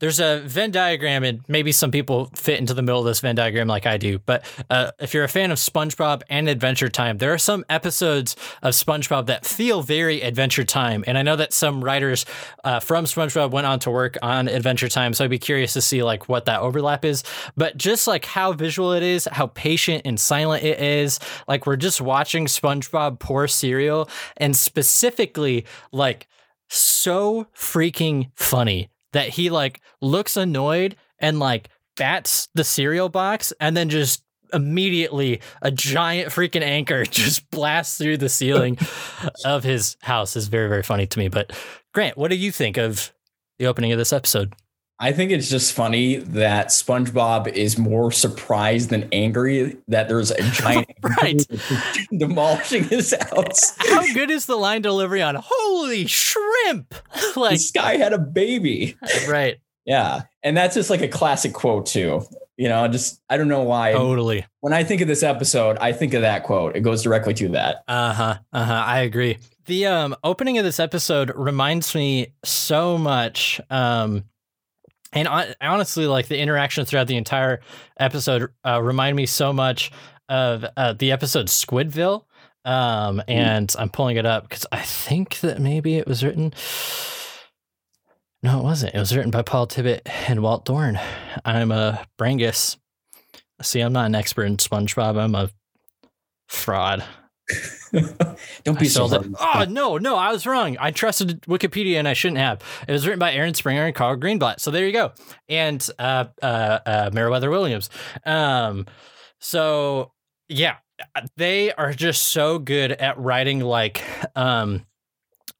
there's a Venn diagram and maybe some people fit into the middle of this Venn diagram like I do. But uh, if you're a fan of SpongeBob and Adventure Time, there are some episodes of SpongeBob that feel very Adventure Time, and I know that some writers uh, from SpongeBob went on to work on Adventure Time, so I'd be curious to see like what that overlap is. But just like how visual it is, how patient and silent it is, like we're just watching SpongeBob pour cereal, and specifically like so freaking funny that he like looks annoyed and like bats the cereal box and then just immediately a giant freaking anchor just blasts through the ceiling of his house. Is very very funny to me. But grant what do you think of the opening of this episode I think it's just funny that SpongeBob is more surprised than angry that there's a giant Right. demolishing his house. how good is the line delivery on holy shrimp like this guy had a baby. right Yeah. And that's just like a classic quote too. You know, just I don't know why. totally When I think of this episode, I think of that quote. It goes directly to that. Uh huh. Uh huh. I agree. The um opening of this episode reminds me so much. Um, and hon- honestly, like the interaction throughout the entire episode uh, remind me so much of uh, the episode Squidville. Um, and I'm pulling it up because I think that maybe it was written. No, it wasn't. It was written by Paul Tibbitt and Walt Dohrn. I'm a Brangus. See, I'm not an expert in SpongeBob. I'm a fraud. Don't be so hard. Oh no, no, I was wrong. I trusted Wikipedia and I shouldn't have. It was written by Aaron Springer and Carl Greenblatt. So there you go. And uh, uh, uh, Merriwether Williams. Um, so yeah, they are just so good at writing like um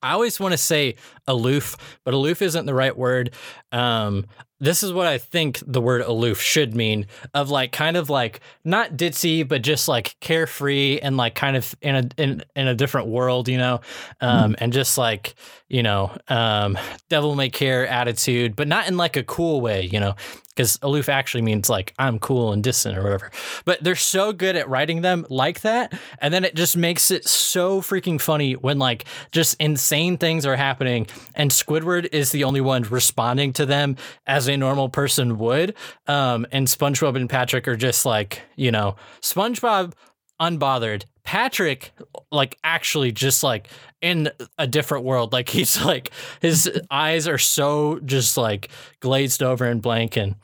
I always want to say aloof, but aloof isn't the right word. Um, this is what I think the word aloof should mean of like kind of like not ditzy, but just like carefree and like kind of in a in, in a different world, you know, um, and just like you know, um, devil may care attitude, but not in like a cool way, you know. Because aloof actually means like I'm cool and distant or whatever. But they're so good at writing them like that, and then it just makes it so freaking funny when like just insane things are happening, and Squidward is the only one responding to them as a normal person would. Um, and SpongeBob and Patrick are just like you know SpongeBob unbothered. Patrick, like, actually just like in a different world. Like, he's like, his eyes are so just like glazed over and blank. And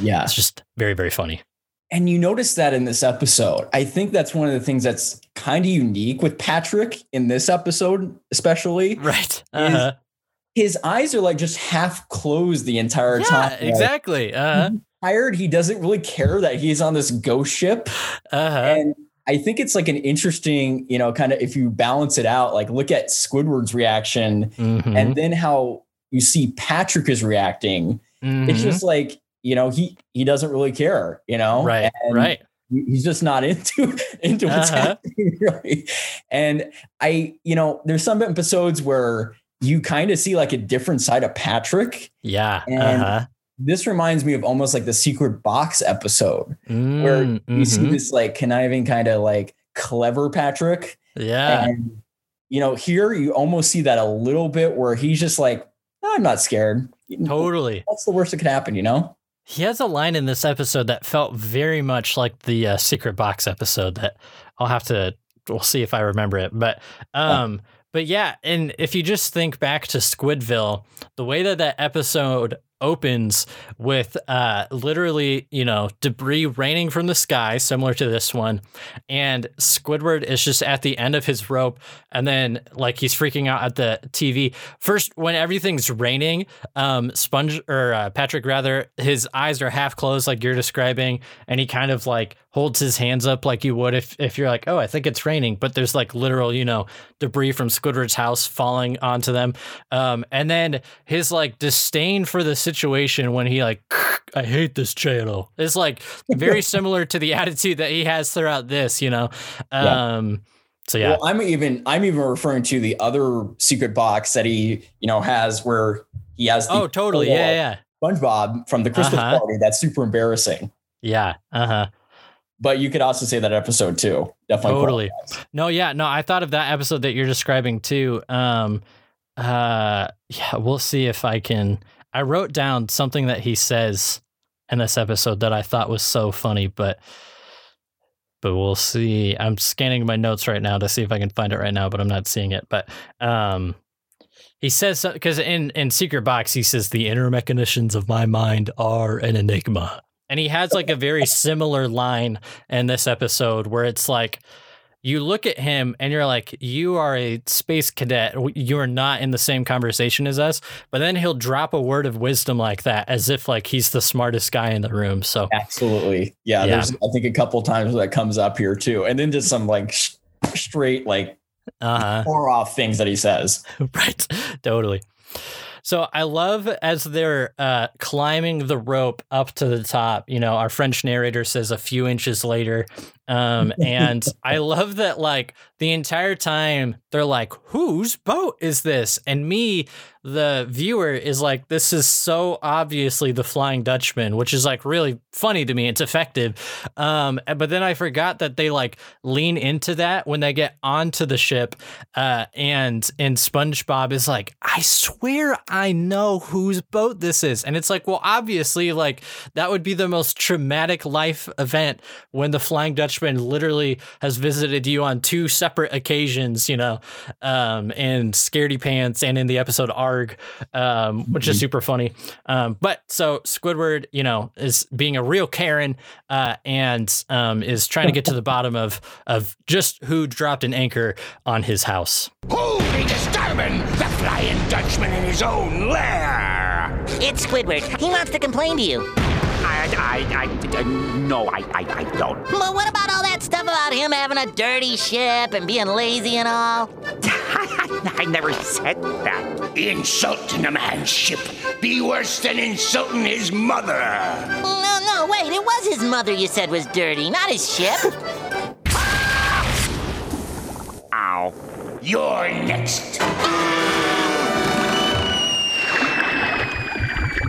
Yeah. it's just very, very funny. And you notice that in this episode. I think that's one of the things that's kind of unique with Patrick in this episode, especially. Right. Uh-huh. His eyes are like just half closed the entire Yeah, time. Exactly. Uh-huh. tired. He doesn't really care that he's on this ghost ship. Uh-huh. And I think it's like an interesting, you know, kind of if you balance it out, like look at Squidward's reaction Mhm. and then how you see Patrick is reacting. It's Mhm. just like, you know, he he doesn't really care, you know? right. And right. he's just not into into what's Uh-huh. happening really. And I, you know, there's some episodes where you kind of see like a different side of Patrick. Yeah. And uh-huh. This reminds me of almost like the secret box episode where Mm, you see mhm. this like conniving kind of like clever Patrick. Yeah. And you know, here you almost see that a little bit where he's just like, "No, I'm not scared. Totally. What's the worst that could happen, you know? He has a line in this episode that felt very much like the uh, secret box episode that I'll have to we'll see if I remember it. But um but yeah, and if you just think back to Squidville, the way that that episode opens with uh literally, you know, debris raining from the sky similar to this one and Squidward is just at the end of his rope and then like he's freaking out at the TV. First when everything's raining, um Sponge or uh, Patrick rather, his eyes are half closed like you're describing and he kind of like holds his hands up like you would if if you're like, "Oh, I think it's raining," but there's like literal, you know, debris from Squidward's house falling onto them. Um and then his like disdain for the situation when he like I hate this channel. It's like very similar to the attitude that he has throughout this, you know. Yeah. Um so yeah. Well, I'm even I'm even referring to the other secret box that he, you know, has where he has the oh, totally. Yeah, uh, yeah. SpongeBob from the Christmas Uh-huh. party. That's super embarrassing. Yeah. Uh-huh. But you could also say that episode too. Definitely. Totally. qualifies. No, yeah, no, I thought of that episode that you're describing too. Um uh yeah, we'll see if I can I wrote down something that he says in this episode that I thought was so funny, but but we'll see. I'm scanning my notes right now to see if I can find it right now, but I'm not seeing it. But um he says because in in Secret Box he says the inner mechanisms of my mind are an enigma, and he has like a very similar line in this episode where it's like you look at him and you're like, you are a space cadet. You are not in the same conversation as us. But then he'll drop a word of wisdom like that, as if like he's the smartest guy in the room. So Absolutely. Yeah, Yeah. There's I think a couple times that comes up here too, and then just some like sh- straight like uh-huh. off things that he says. right totally so i love as they're uh, climbing the rope up to the top you know our french narrator says a few inches later um, and i love that like the entire time they're like whose boat is this? And me the viewer is like this is so obviously the flying dutchman which is like really funny to me it's effective. Um, but then i forgot that they like lean into that when they get onto the ship uh, and and SpongeBob is like, I swear I know whose boat this is, and it's like, well, obviously, like that would be the most traumatic life event when the Flying Dutchman literally has visited you on two separate occasions, you know, um, in Scaredy Pants and in the episode Arrgh, um, which is super funny. Um, but so Squidward, you know, is being a real Karen uh, and um, is trying to get to the bottom of of just who dropped an anchor on his house. Who'll be disturbing the Flying Dutchman in his own lair? It's Squidward. He wants to complain to you. I, I, I, uh, no, I, I, I don't. But what about all that stuff about him having a dirty ship and being lazy and all? I never said that. Insulting a man's ship be worse than insulting his mother. No, no, wait. It was his mother you said was dirty, not his ship. Ow. You're next.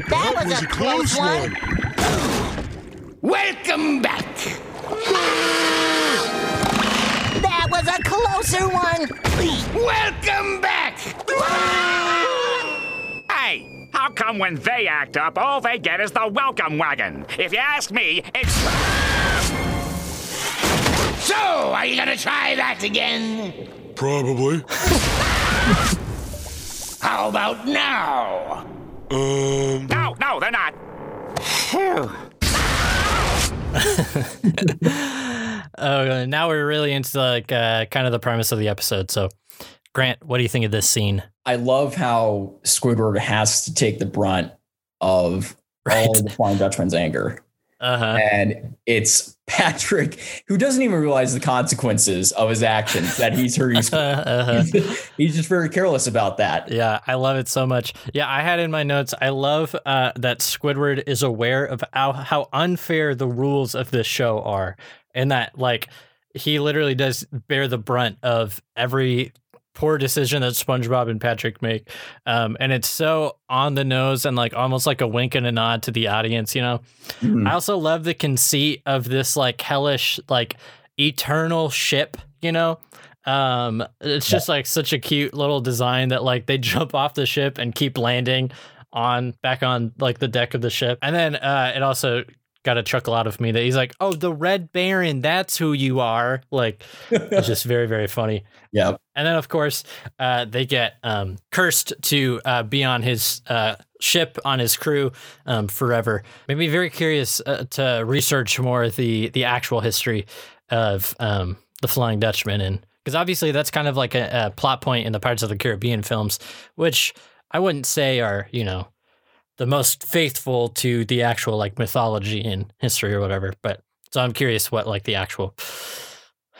That was, was a a close close one. one. Welcome back. That was a closer one. Welcome back. Hey, how come when they act up, all they get is the welcome wagon? If you ask me, it's. So, are you gonna try that again? Probably. How about now? Um. No, no, they're not. Oh, now we're really into like uh, kind of the premise of the episode. So, Grant, what do you think of this scene? I love how Squidward has to take the brunt of Right. all the Flying Dutchman's anger. Uh huh. And it's Patrick who doesn't even realize the consequences of his actions that he's hurting. uh-huh. he's just very careless about that. Yeah, I love it so much. Yeah, I had in my notes. I love uh, that Squidward is aware of how, how unfair the rules of this show are, and that like he literally does bear the brunt of every poor decision that SpongeBob and Patrick make, um, and it's so on the nose and like almost like a wink and a nod to the audience. You know, Mhm. I also love the conceit of this like hellish like eternal ship. You know. Um, it's just like such a cute little design that like they jump off the ship and keep landing on back on like the deck of the ship. And then uh it also got a chuckle out of me that he's like, "Oh, the Red Baron, that's who you are." Like it's just very very funny. Yeah. And then of course, uh they get um cursed to uh be on his uh ship on his crew um forever. Made me very curious uh, to research more the the actual history of um the Flying Dutchman and because obviously that's kind of like a, a plot point in the Pirates of the Caribbean films, which I wouldn't say are you know the most faithful to the actual like mythology and history or whatever. But so I'm curious what like the actual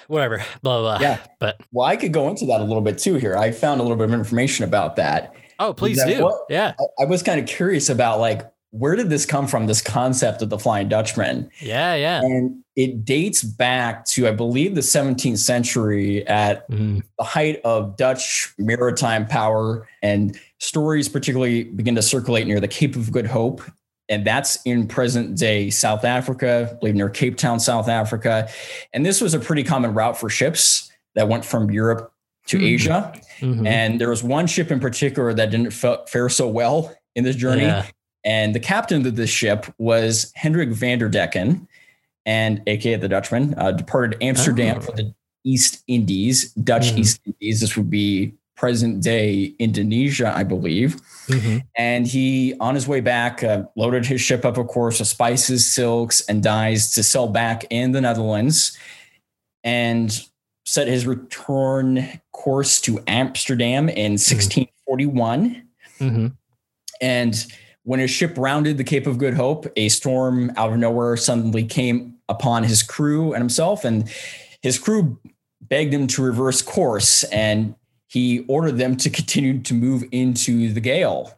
whatever blah blah. blah. Yeah. But Well, I could go into that a little bit too here. I found a little bit of information about that. oh, please that do. what? Yeah, I, I was kind of curious about like where did this come from? This concept of the Flying Dutchman, yeah, yeah. and it dates back to I believe the 17th century at Mhm. the height of Dutch maritime power, and stories particularly begin to circulate near the Cape of Good Hope. And that's in present day South Africa, I believe near Cape Town, South Africa. And this was a pretty common route for ships that went from Europe to Hmm. Asia. Mhm. And there was one ship in particular that didn't fare so well in this journey. Yeah. And the captain of this ship was Hendrik Vanderdecken, der Decken, and aka the Dutchman, uh, departed Amsterdam Oh. for the East Indies, Dutch Mhm. East Indies. This would be present day Indonesia, I believe. Mhm. And he, on his way back, uh, loaded his ship up, of course, with spices, silks, and dyes to sell back in the Netherlands and set his return course to Amsterdam in 1641. Mhm. And when his ship rounded the Cape of Good Hope, a storm out of nowhere suddenly came upon his crew and himself. And his crew begged him to reverse course. And he ordered them to continue to move into the gale.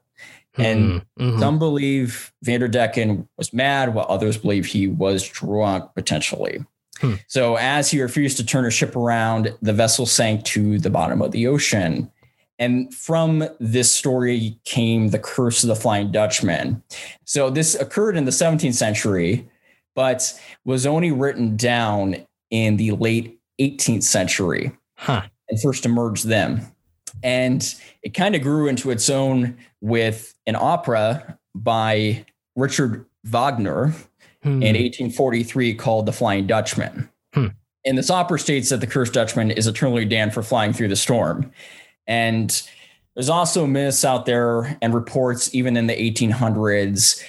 And Mhm. some believe Vanderdecken was mad, while others believe he was drunk potentially. Hmm. So, as he refused to turn his ship around, the vessel sank to the bottom of the ocean. And from this story came the curse of the Flying Dutchman. So, this occurred in the 17th century, but was only written down in the late 18th century Huh. And first emerged them. And it kind of grew into its own with an opera by Richard Wagner Hmm. in 1843 called The Flying Dutchman. Hmm. And this opera states that the cursed Dutchman is eternally damned for flying through the storm. And there's also myths out there and reports, even in the 1800s,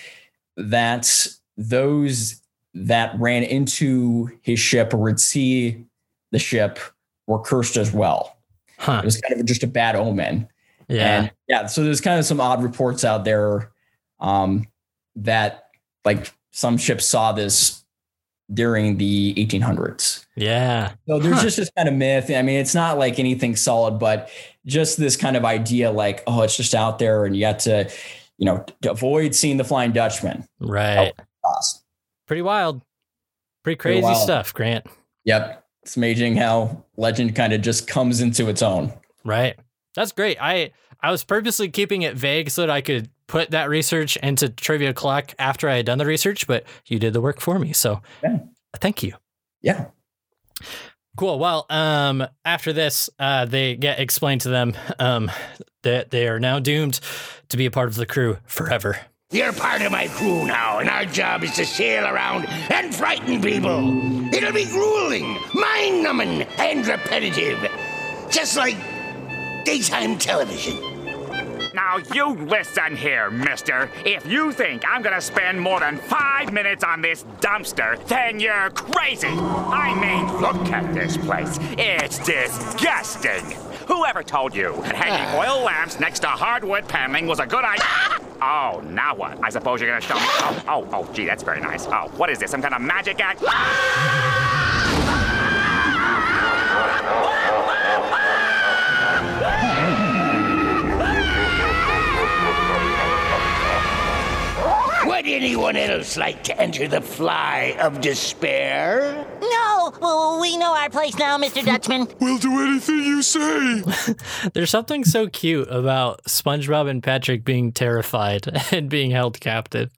that those that ran into his ship or would see the ship were cursed as well. Huh. It was kind of just a bad omen. Yeah. And yeah, so there's kind of some odd reports out there um, that like some ships saw this during the 1800s. yeah. So there's Huh. just this kind of myth. I mean, it's not like anything solid, but just this kind of idea like, oh, it's just out there and you have to, you know, to avoid seeing the Flying Dutchman. Right. Pretty wild. Pretty crazy wild. stuff, Grant. Yep. It's amazing how legend kind of just comes into its own. Right. That's great. I I was purposely keeping it vague so that I could put that research into trivia clock after I had done the research, but you did the work for me. So Yeah. thank you. Yeah. Cool. Well, um, after this, uh, they get explained to them um, that they are now doomed to be a part of the crew forever. You're part of my crew now, and our job is to sail around and frighten people. It'll be grueling, mind numbing, and repetitive. Just like daytime television. Now you listen here, mister. If you think I'm gonna spend more than five minutes on this dumpster, then you're crazy. I mean, look at this place. It's disgusting. Whoever told you that hanging ah. oil lamps next to hardwood paneling was a good idea? Oh, now what? I suppose you're gonna show me. Oh, oh, oh, gee, that's very nice. Oh, what is this? Some kind of magic act? Would anyone else like to enter the fly of despair? No, well, we know our place now, Mr. Dutchman. We'll do anything you say. There's something so cute about SpongeBob and Patrick being terrified and being held captive.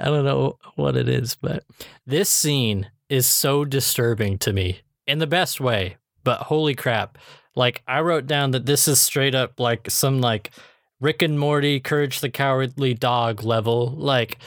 I don't know what it is, but this scene is so disturbing to me in the best way. But holy crap. Like, I wrote down that this is straight up like some like Rick and Morty, Courage the Cowardly Dog level, like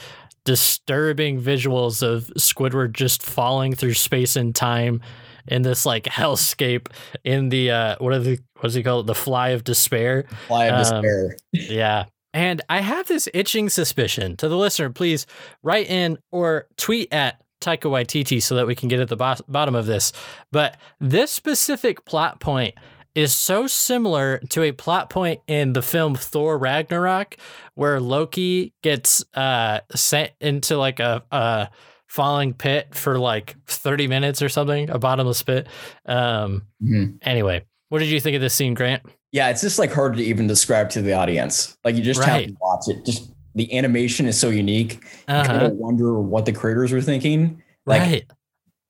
disturbing visuals of Squidward just falling through space and time in this like hellscape in the uh what are the what does he call it? The fly of despair. Fly of Um, despair. Yeah. And I have this itching suspicion to the listener. Please write in or tweet at Taika Waititi so that we can get at the bo- bottom of this. But this specific plot point is so similar to a plot point in the film Thor Ragnarok, where Loki gets uh, sent into like a, a falling pit for like 30 minutes or something, a bottomless pit. Um, Mhm. Anyway, what did you think of this scene, Grant? Yeah, it's just like hard to even describe to the audience. Like you just have to watch it. Just the animation is so unique. You Uh-huh. kind of wonder what the creators were thinking. Like, right.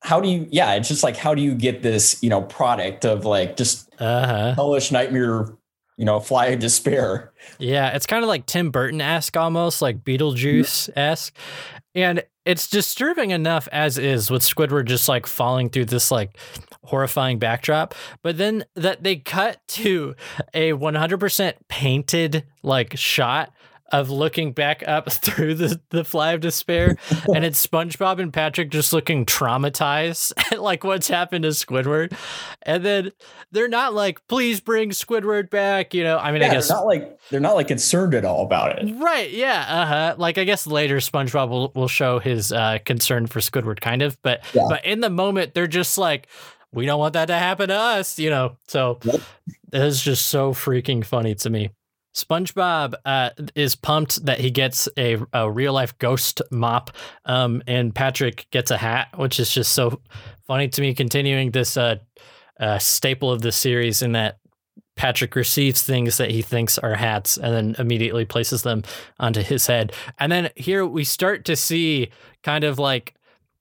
How do you? Yeah, it's just like how do you get this, you know, product of like just Uh huh. hellish nightmare, you know, fly of despair. Yeah, it's kind of like Tim Burton esque almost, like Beetlejuice esque. And it's disturbing enough as is with Squidward just like falling through this like horrifying backdrop. But then that they cut to a 100% painted like shot of looking back up through the, the fly of despair and it's SpongeBob and Patrick just looking traumatized at like what's happened to Squidward. And then they're not like, please bring Squidward back. You know, I mean, Yeah, I guess not like they're not like concerned at all about it. Right. Yeah. Uh huh. Like I guess later SpongeBob will, will show his uh, concern for Squidward, kind of. But Yeah. but in the moment, they're just like, we don't want that to happen to us, you know. So Yep. it's just so freaking funny to me. SpongeBob uh, is pumped that he gets a, a real life ghost mop, um, and Patrick gets a hat, which is just so funny to me. Continuing this uh, uh, staple of the series, in that Patrick receives things that he thinks are hats and then immediately places them onto his head. And then here we start to see kind of like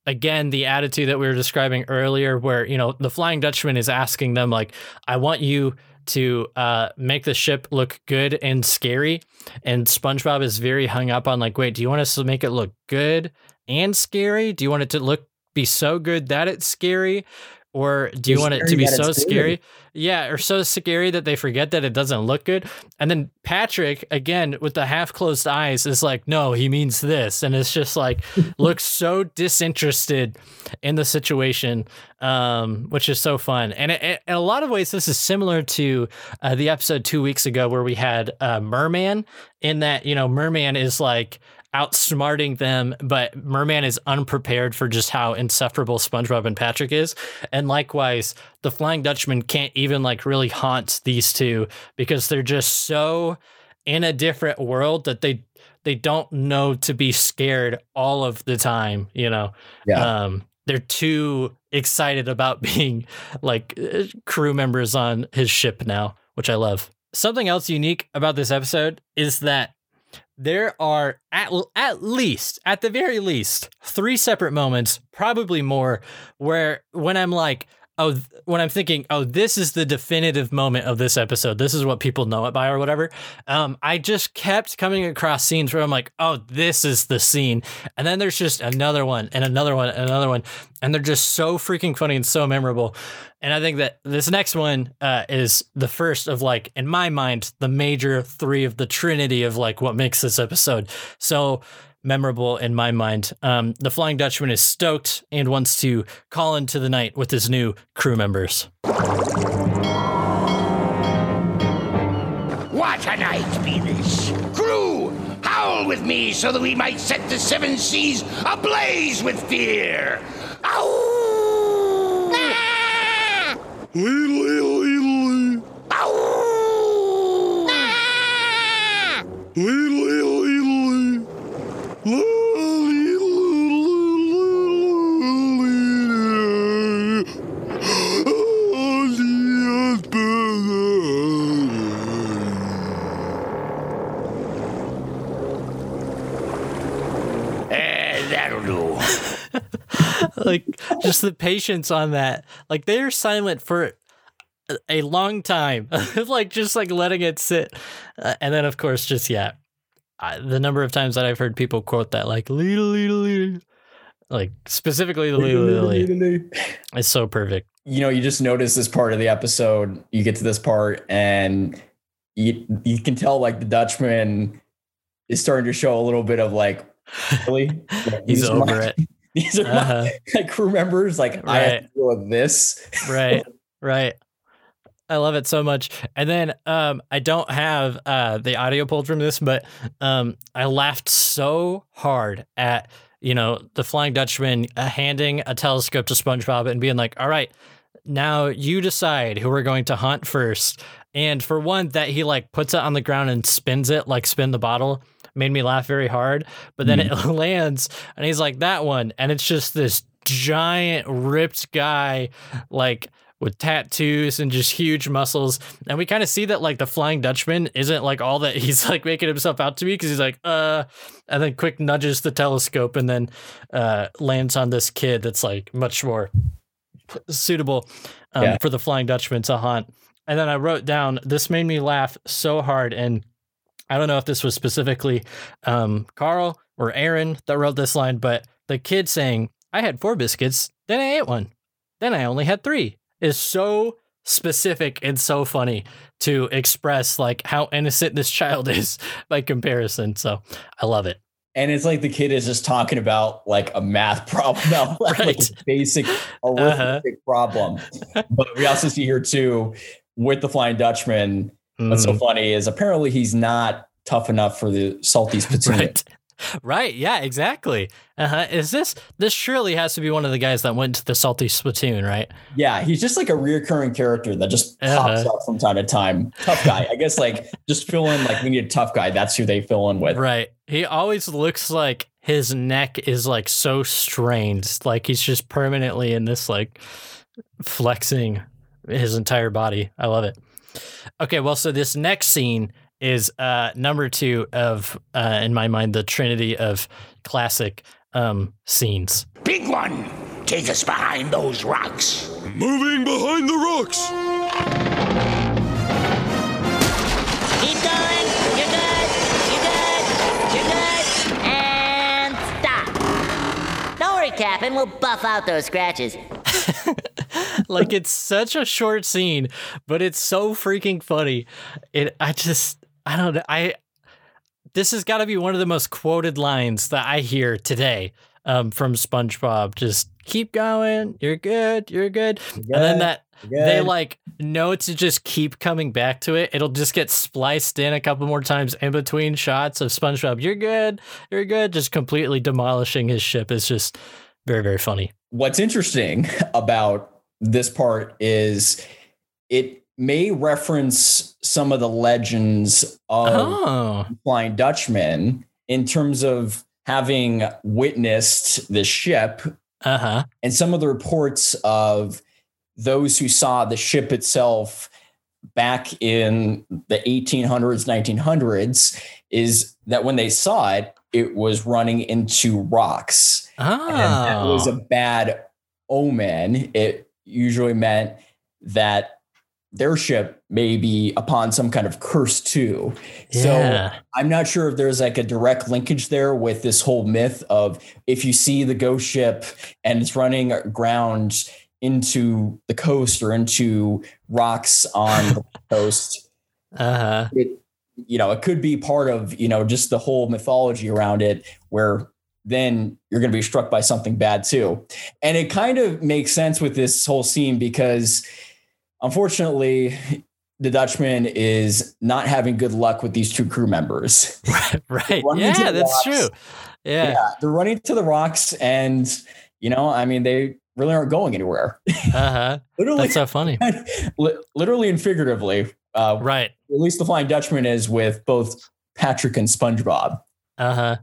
again the attitude that we were describing earlier where you know the flying dutchman is asking them like i want you to uh, make the ship look good and scary. And spongebob is very hung up on like wait do you want us to make it look good and scary? Do you want it to look be so good that it's scary or do you want it to be so scary yeah, or so scary that they forget that it doesn't look good. And then Patrick, again, with the half closed eyes, is like, no, he means this. And it's just like, looks so disinterested in the situation, um, which is so fun. And it, it- in a lot of ways, this is similar to uh, the episode two weeks ago where we had uh, Merman, in that, you know, Merman is like, outsmarting them, but Merman is unprepared for just how insufferable SpongeBob and Patrick is. And likewise, the Flying Dutchman can't even like really haunt these two because they're just so in a different world that they they don't know to be scared all of the time, you know. Yeah. Um they're too excited about being like uh, crew members on his ship now, which I love. Something else unique about this episode is that there are at, at least, at the very least, three separate moments, probably more, where when I'm like, oh, when I'm thinking, oh, this is the definitive moment of this episode. This is what people know it by or whatever. Um, I just kept coming across scenes where I'm like, oh, this is the scene. And then there's just another one and another one and another one. And they're just so freaking funny and so memorable. And I think that this next one uh, is the first of like, in my mind, the major three of the trinity of like what makes this episode so memorable in my mind. Um, the Flying Dutchman is stoked and wants to call into the night with his new crew members. What a night be this! Crew, howl with me so that we might set the seven seas ablaze with fear! Ow! Ah! Ow! Ah! Like just the patience on that. Like they're silent for a- a long time, like just like letting it sit, uh, and then of course just yeah, I, the number of times that I've heard people quote that like "leedle leedle leedle," like specifically the leedle leedle leedle. It's so perfect. you know, you just notice this part of the episode. You get to this part, and you you can tell like the Dutchman is starting to show a little bit of like, really, Like, He's these over my- it. These are Uh-huh. my like, crew members. Like I have to deal with this. right right i love it so much. And then um i don't have uh the audio pulled from this but um i laughed so hard at you know the flying dutchman uh, handing a telescope to spongebob and being like all right now you decide who we're going to hunt first. And for one that he like puts it on the ground and spins it like spin the bottle made me laugh very hard. But then it lands and he's like that one. And it's just this giant ripped guy like with tattoos and just huge muscles. And we kind of see that like the flying dutchman isn't like all that he's like making himself out to be because he's like uh and then quick nudges the telescope and then uh lands on this kid that's like much more suitable um, Yeah. for the flying dutchman to hunt. And then i wrote down this made me laugh so hard and i don't know if this was specifically um carl or aaron that wrote this line but the kid saying i had four biscuits then i ate one then I only had three is so specific and so funny to express like how innocent this child is by comparison. So I love it. And it's like the kid is just talking about like a math problem, like, like a basic arithmetic problem. But we also see here too with the Flying Dutchman. What's so Mm, funny is apparently he's not tough enough for the salty spittoon. right. Right. Yeah, exactly. Uh-huh. Is this this surely has to be one of the guys that went to the salty spittoon, right? Yeah, he's just like a reoccurring character that just pops Uh-huh. up from time to time. Tough guy. I guess like just fill in like we need a tough guy. That's who they fill in with. Right. He always looks like his neck is like so strained. Like he's just permanently in this like flexing his entire body. I love it. Okay, well, so this next scene is uh number two of uh in my mind the trinity of classic um scenes. Big one, take us behind those rocks. Moving behind the rocks. Keep going. You're good. You're good. You're good. And stop. Don't worry, Captain. We'll buff out those scratches. like it's such a short scene, but it's so freaking funny. It I just I don't know. I this has got to be one of the most quoted lines that I hear today um, from SpongeBob. Just keep going. You're good. You're good. And then good, that you're they like know to just keep coming back to it. It'll just get spliced in a couple more times in between shots of SpongeBob. You're good. You're good. Just completely demolishing his ship is just very very funny. What's interesting about this part is it may reference some of the legends of Oh. Flying Dutchman in terms of having witnessed the ship Uh huh. and some of the reports of those who saw the ship itself back in the 1800s 1900s is that when they saw it it was running into rocks Oh. and that was a bad omen it usually meant that their ship may be upon some kind of curse too. Yeah. So I'm not sure if there's like a direct linkage there with this whole myth of if you see the ghost ship and it's running aground into the coast or into rocks on the coast, Uh-huh. it, you know, it could be part of, you know, just the whole mythology around it where then you're going to be struck by something bad too. And it kind of makes sense with this whole scene because unfortunately, the Dutchman is not having good luck with these two crew members. Right. Yeah, that's rocks. true. Yeah. they're running to the rocks and, you know, I mean, they really aren't going anywhere. Uh-huh. literally, That's so funny. literally and figuratively. Uh, right. At least the Flying Dutchman is with both Patrick and SpongeBob. Uh-huh.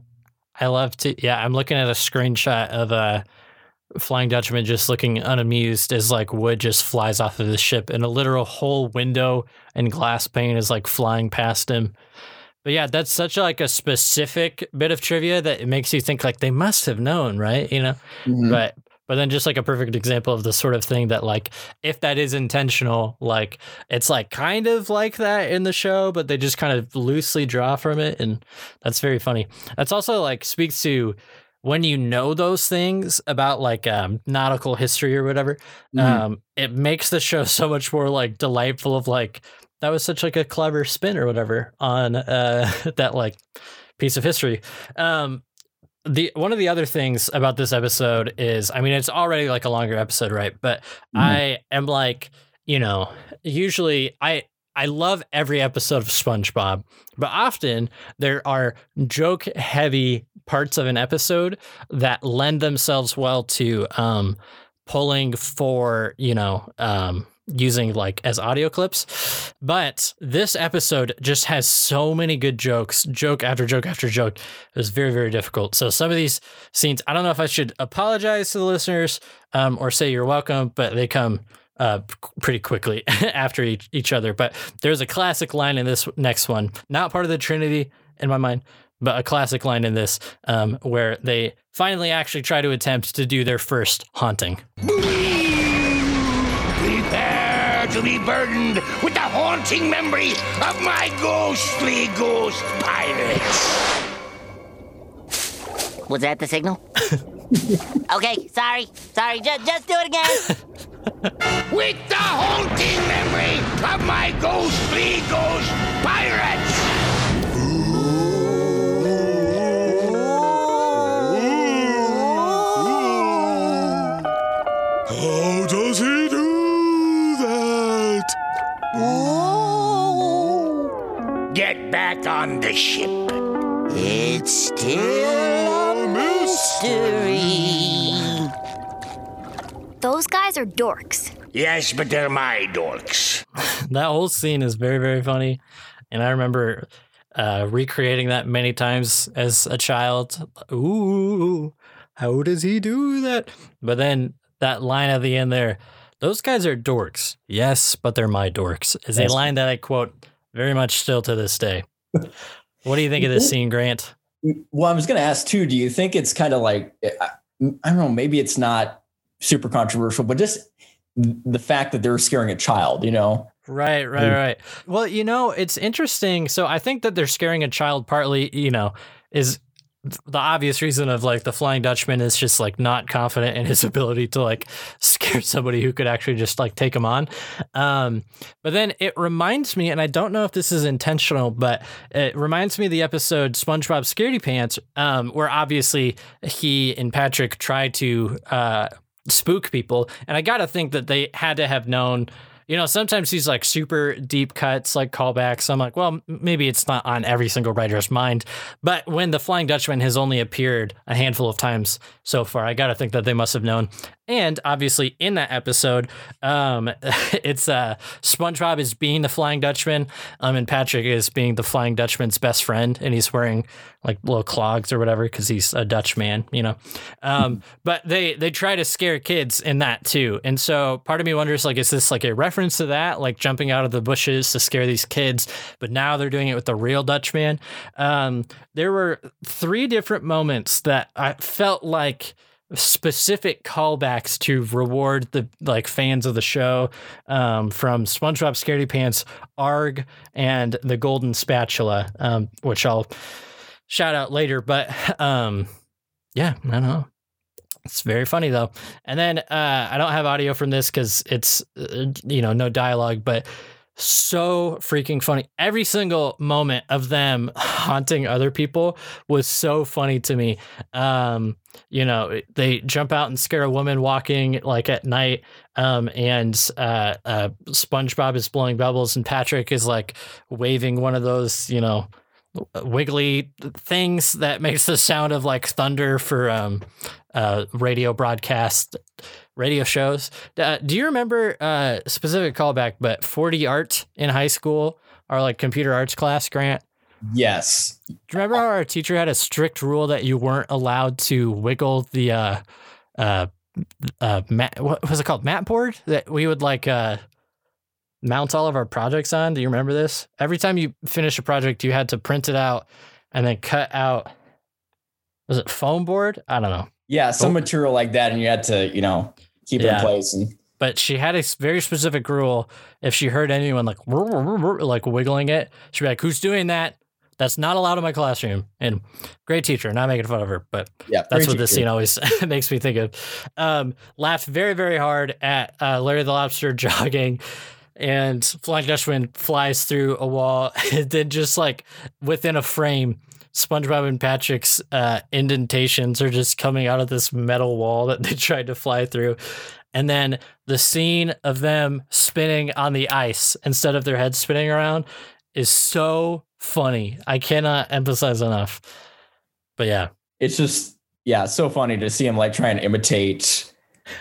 I love to yeah, I'm looking at a screenshot of a Flying Dutchman just looking unamused as like wood just flies off of the ship and a literal whole window and glass pane is like flying past him. But yeah, that's such like a specific bit of trivia that it makes you think like they must have known, right? You know? Mhm. But but then just like a perfect example of the sort of thing that like if that is intentional, like it's like kind of like that in the show, but they just kind of loosely draw from it and that's very funny. That's also like speaks to when you know those things about like um, nautical history or whatever, Mhm. um, it makes the show so much more like delightful. Of like that was such like a clever spin or whatever on uh, that like piece of history. Um, the one of the other things about this episode is, I mean, it's already like a longer episode, right? But I am like, you know, usually I I love every episode of SpongeBob, but often there are joke heavy parts of an episode that lend themselves well to um pulling for, you know, um using like as audio clips. But this episode just has so many good jokes, joke after joke after joke. It was very, very difficult. So some of these scenes, I don't know if I should apologize to the listeners um, or say you're welcome, but they come uh, pretty quickly after each, each other. But there's a classic line in this next one, not part of the Trinity in my mind, but a classic line in this um, where they finally actually try to attempt to do their first haunting. Prepare to be burdened with the haunting memory of my ghostly ghost pirates. Was that the signal? okay, sorry. Sorry, just, just do it again. With the haunting memory of my ghostly ghost pirates. How does he do that? Get back on the ship. It's still a mystery. Those guys are dorks. Yes, but they're my dorks. that whole scene is very very funny and i remember uh recreating that many times as a child ooh how does he do that but then that line at the end there those guys are dorks yes but they're my dorks is a line that i quote very much still to this day what do you think of this scene grant Well, I was going to ask too. Do you think it's kind of like I I don't know? Maybe it's not super controversial, but just the fact that they're scaring a child. You know, Right, right, Mm. right. Well, you know, it's interesting. So I think that they're scaring a child partly, you know, is the obvious reason of like the Flying Dutchman is just like not confident in his ability to like scare somebody who could actually just like take him on. Um, but then it reminds me, and I don't know if this is intentional, but it reminds me of the episode SpongeBob Scaredy Pants, um, where obviously he and Patrick try to uh, spook people. And I got to think that they had to have known you know, sometimes these like super deep cuts, like callbacks. I'm like, well, maybe it's not on every single writer's mind. But when the Flying Dutchman has only appeared a handful of times so far, I got to think that they must have known. And obviously, in that episode, um, it's uh, SpongeBob is being the Flying Dutchman, um, and Patrick is being the Flying Dutchman's best friend, and he's wearing like little clogs or whatever because he's a Dutch man, you know. Um, but they they try to scare kids in that too, and so part of me wonders like, is this like a reference to that, like jumping out of the bushes to scare these kids? But now they're doing it with the real Dutchman. Um, there were three different moments that I felt like specific callbacks to reward the like fans of the show um, from SpongeBob Scaredy Pants, Arrgh, and the Golden Spatula, um, which I'll shout out later. But um, yeah, I don't know. It's very funny though. And then uh, I don't have audio from this because it's uh, you know no dialogue, but so freaking funny. Every single moment of them haunting other people was so funny to me. Um, you know, they jump out and scare a woman walking like at night. Um, and uh, uh, SpongeBob is blowing bubbles, and Patrick is like waving one of those, you know, wiggly things that makes the sound of like thunder for um, uh, radio broadcast radio shows. Uh, do you remember uh, specific callback? But 40 art in high school, our like computer arts class, Grant. Yes. Do you remember how our teacher had a strict rule that you weren't allowed to wiggle the uh, uh, uh, mat, what was it called? Mat board that we would like uh, mount all of our projects on. Do you remember this? Every time you finish a project, you had to print it out and then cut out. Was it foam board? I don't know. Yeah, some material like that, and you had to, you know, keep it in place. And But she had a very specific rule. If she heard anyone like like wiggling it, she'd be like, "Who's doing that? That's not allowed in my classroom." And great teacher, not making fun of her, but yeah, that's what this teacher. scene always makes me think of. Um, laughed very, very hard at uh, Larry the Lobster jogging, and Flying Dutchman flies through a wall, and then just like within a frame, SpongeBob and Patrick's uh, indentations are just coming out of this metal wall that they tried to fly through. And then the scene of them spinning on the ice instead of their heads spinning around is so funny. I cannot emphasize enough. But yeah, it's just yeah, so funny to see him like trying to imitate,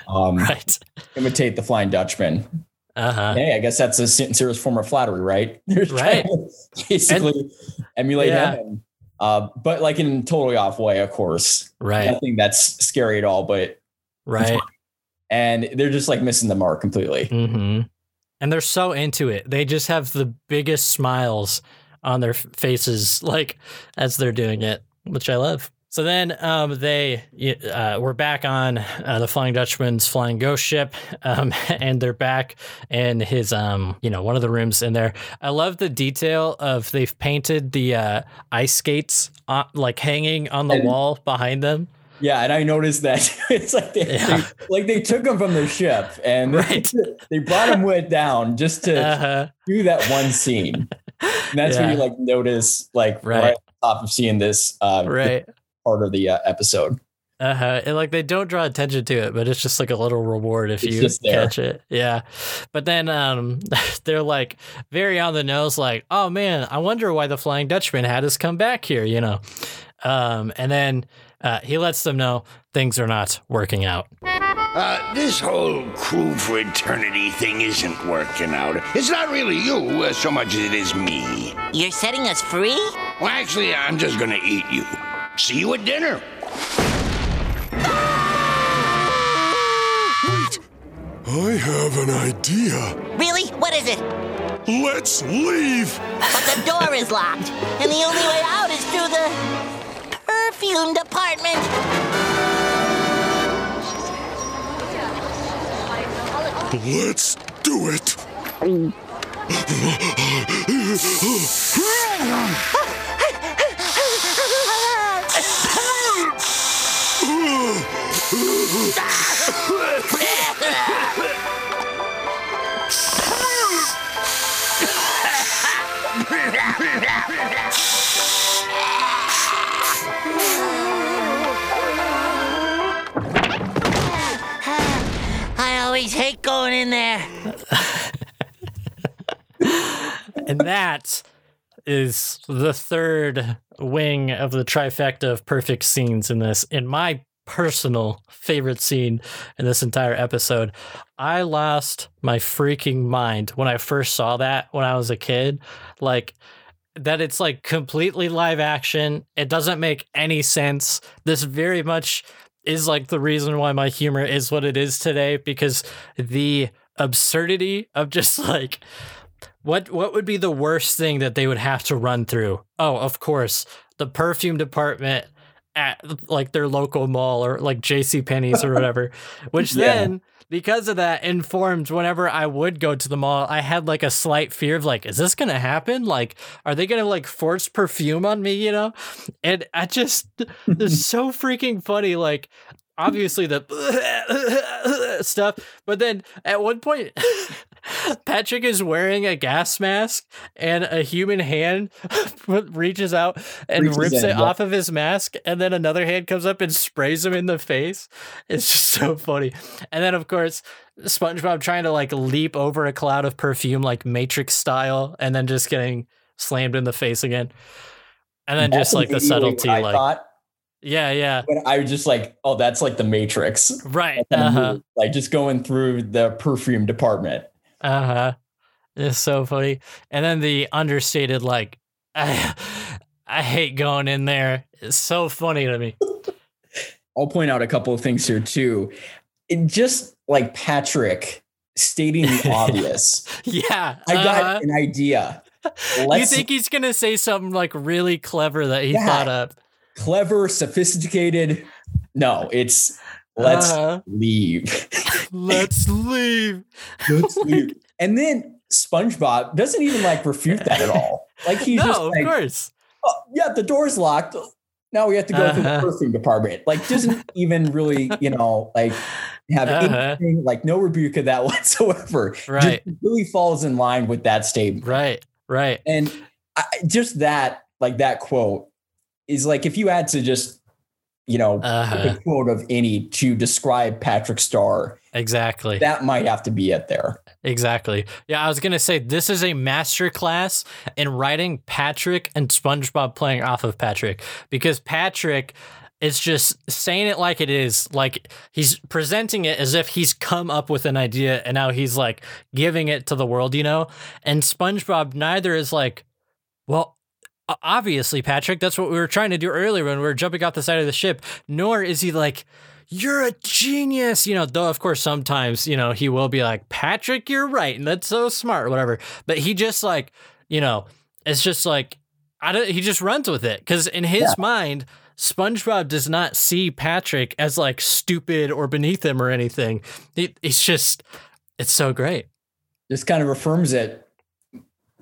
um, right. imitate the Flying Dutchman. Uh-huh. Hey, I guess that's a sincerest form of flattery, right? Right. basically emulate Yeah. him, uh, but like in totally off way, of course. Right. Nothing that's scary at all, but Right. and they're just like missing the mark completely. hmm And they're so into it. They just have the biggest smiles on their faces, like as they're doing it, which I love. So then um, they uh, we're back on uh, the Flying Dutchman's flying ghost ship, um, and they're back in his um, you know one of the rooms in there. I love the detail of they've painted the uh, ice skates on, like hanging on the And- wall behind them. Yeah, and I noticed that it's like they, they- like they took them from the ship and they brought them way down just to Uh-huh. do that one scene. And that's when you like notice like right, Right. top of seeing this uh, Right. Part of the uh, episode. Uh huh. And like they don't draw attention to it, but it's just like a little reward if It's you catch it. Yeah. But then um they're like very on the nose, like, oh man, I wonder why the Flying Dutchman had us come back here, you know. Um and then uh, he lets them know things are not working out. Uh, this whole crew for eternity thing isn't working out. It's not really you uh, so much as it is me. You're setting us free? Well, actually, I'm just gonna eat you. See you at dinner. Wait, I have an idea. Really? What is it? Let's leave. But the door is locked, and the only way out is through the perfume department. Let's do it. I always hate going in there. and that is the third wing of the trifecta of perfect scenes in this. In my personal favorite scene in this entire episode, I lost my freaking mind when I first saw that when I was a kid. Like, that it's like completely live action. It doesn't make any sense. This very much is like the reason why my humor is what it is today because the absurdity of just like what what would be the worst thing that they would have to run through? Oh, of course, the perfume department at like their local mall or like JC Penney's or whatever. Which Yeah. then because of that informed whenever I would go to the mall, I had like a slight fear of like, is this gonna happen? Like, are they gonna like force perfume on me, you know? And I just it's so freaking funny. Like obviously the stuff, but then at one point Patrick is wearing a gas mask and a human hand reaches out and Reaches rips in, it yeah. off of his mask and then another hand comes up and sprays him in the face. It's just so funny. And then of course SpongeBob trying to like leap over a cloud of perfume like Matrix style and then just getting slammed in the face again. And then just like the subtlety like thought yeah, yeah. when I was just like, oh, that's like the Matrix. Right. That kind of Uh-huh. Like just going through the perfume department. Uh huh. It's so funny. And then the understated, like, I, I hate going in there. It's so funny to me. I'll point out a couple of things here too. It just like Patrick stating the obvious. Yeah. I got uh-huh. an idea. You Let's think he's going to say something like really clever that he Yeah. thought up? Clever, sophisticated. No, it's let's Uh-huh. leave. Let's leave. let's leave. And then SpongeBob doesn't even like refute that at all. Like he's no, just of like, course. "Oh, yeah, the door's locked. Now we have to go through the Uh-huh. perfume department. Like doesn't even really, you know, like have Uh-huh. anything, like no rebuke of that whatsoever. Right. Just really falls in line with that statement. Right. Right. And I, just that, like that quote is like if you had to just, you know, Uh-huh. a quote of any to describe Patrick Star, Exactly. that might have to be it there. Exactly. Yeah, I was gonna say this is a master class in writing Patrick and SpongeBob playing off of Patrick because Patrick is just saying it like it is, like he's presenting it as if he's come up with an idea and now he's like giving it to the world, you know. And SpongeBob neither is like, well. Obviously, Patrick, that's what we were trying to do earlier when we were jumping off the side of the ship. Nor is he like, you're a genius, you know, though of course sometimes, you know, he will be like, Patrick, you're right, and that's so smart, or whatever. But he just like, you know, it's just like I don't he just runs with it. Cause in his Yeah. mind, SpongeBob does not see Patrick as like stupid or beneath him or anything. He, he's just it's so great. Just kind of affirms it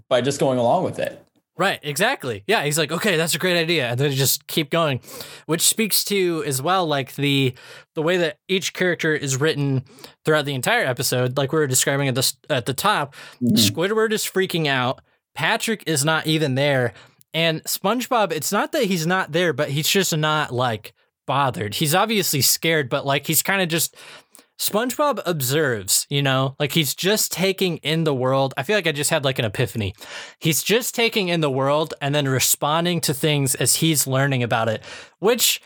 by just going along with it. Right, exactly. Yeah, he's like, okay, that's a great idea, and then just keep going, which speaks to as well like the the way that each character is written throughout the entire episode. Like we were describing at the at the top, mm-hmm. Squidward is freaking out. Patrick is not even there, and SpongeBob. It's not that he's not there, but he's just not like bothered. He's obviously scared, but like he's kind of just SpongeBob observes, you know, like he's just taking in the world. I feel like I just had like an epiphany. He's just taking in the world and then responding to things as he's learning about it, which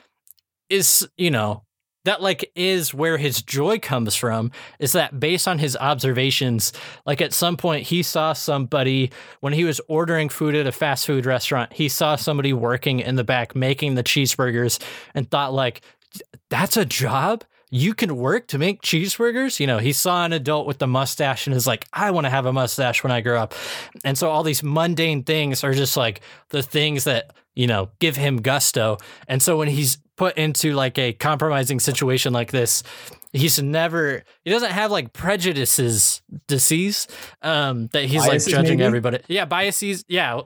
is, you know, that like is where his joy comes from is that based on his observations like at some point he saw somebody when he was ordering food at a fast food restaurant he saw somebody working in the back making the cheeseburgers and thought like that's a job you can work to make cheeseburgers. You know he saw an adult with the mustache and is like i want to have a mustache when i grow up. And so all these mundane things are just like the things that you know give him gusto. And so when he's put into like a compromising situation like this he's never he doesn't have like prejudices disease um that he's Biases, like judging maybe? everybody. Yeah biases yeah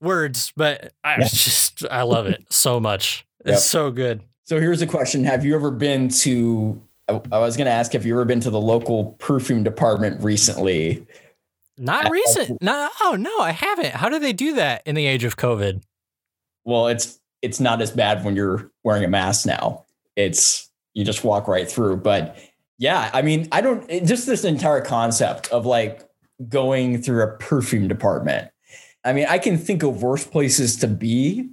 words but i just i love it so much. It's Yep. so good So here's a question: Have you ever been to? I I was going to ask, have you ever been to the local perfume department recently? Not uh, recent. No, oh no, I haven't. How do they do that in the age of COVID? Well, it's it's not as bad when you're wearing a mask now. It's you just walk right through. But yeah, I mean, I don't it, just this entire concept of like going through a perfume department. I mean, I can think of worse places to be,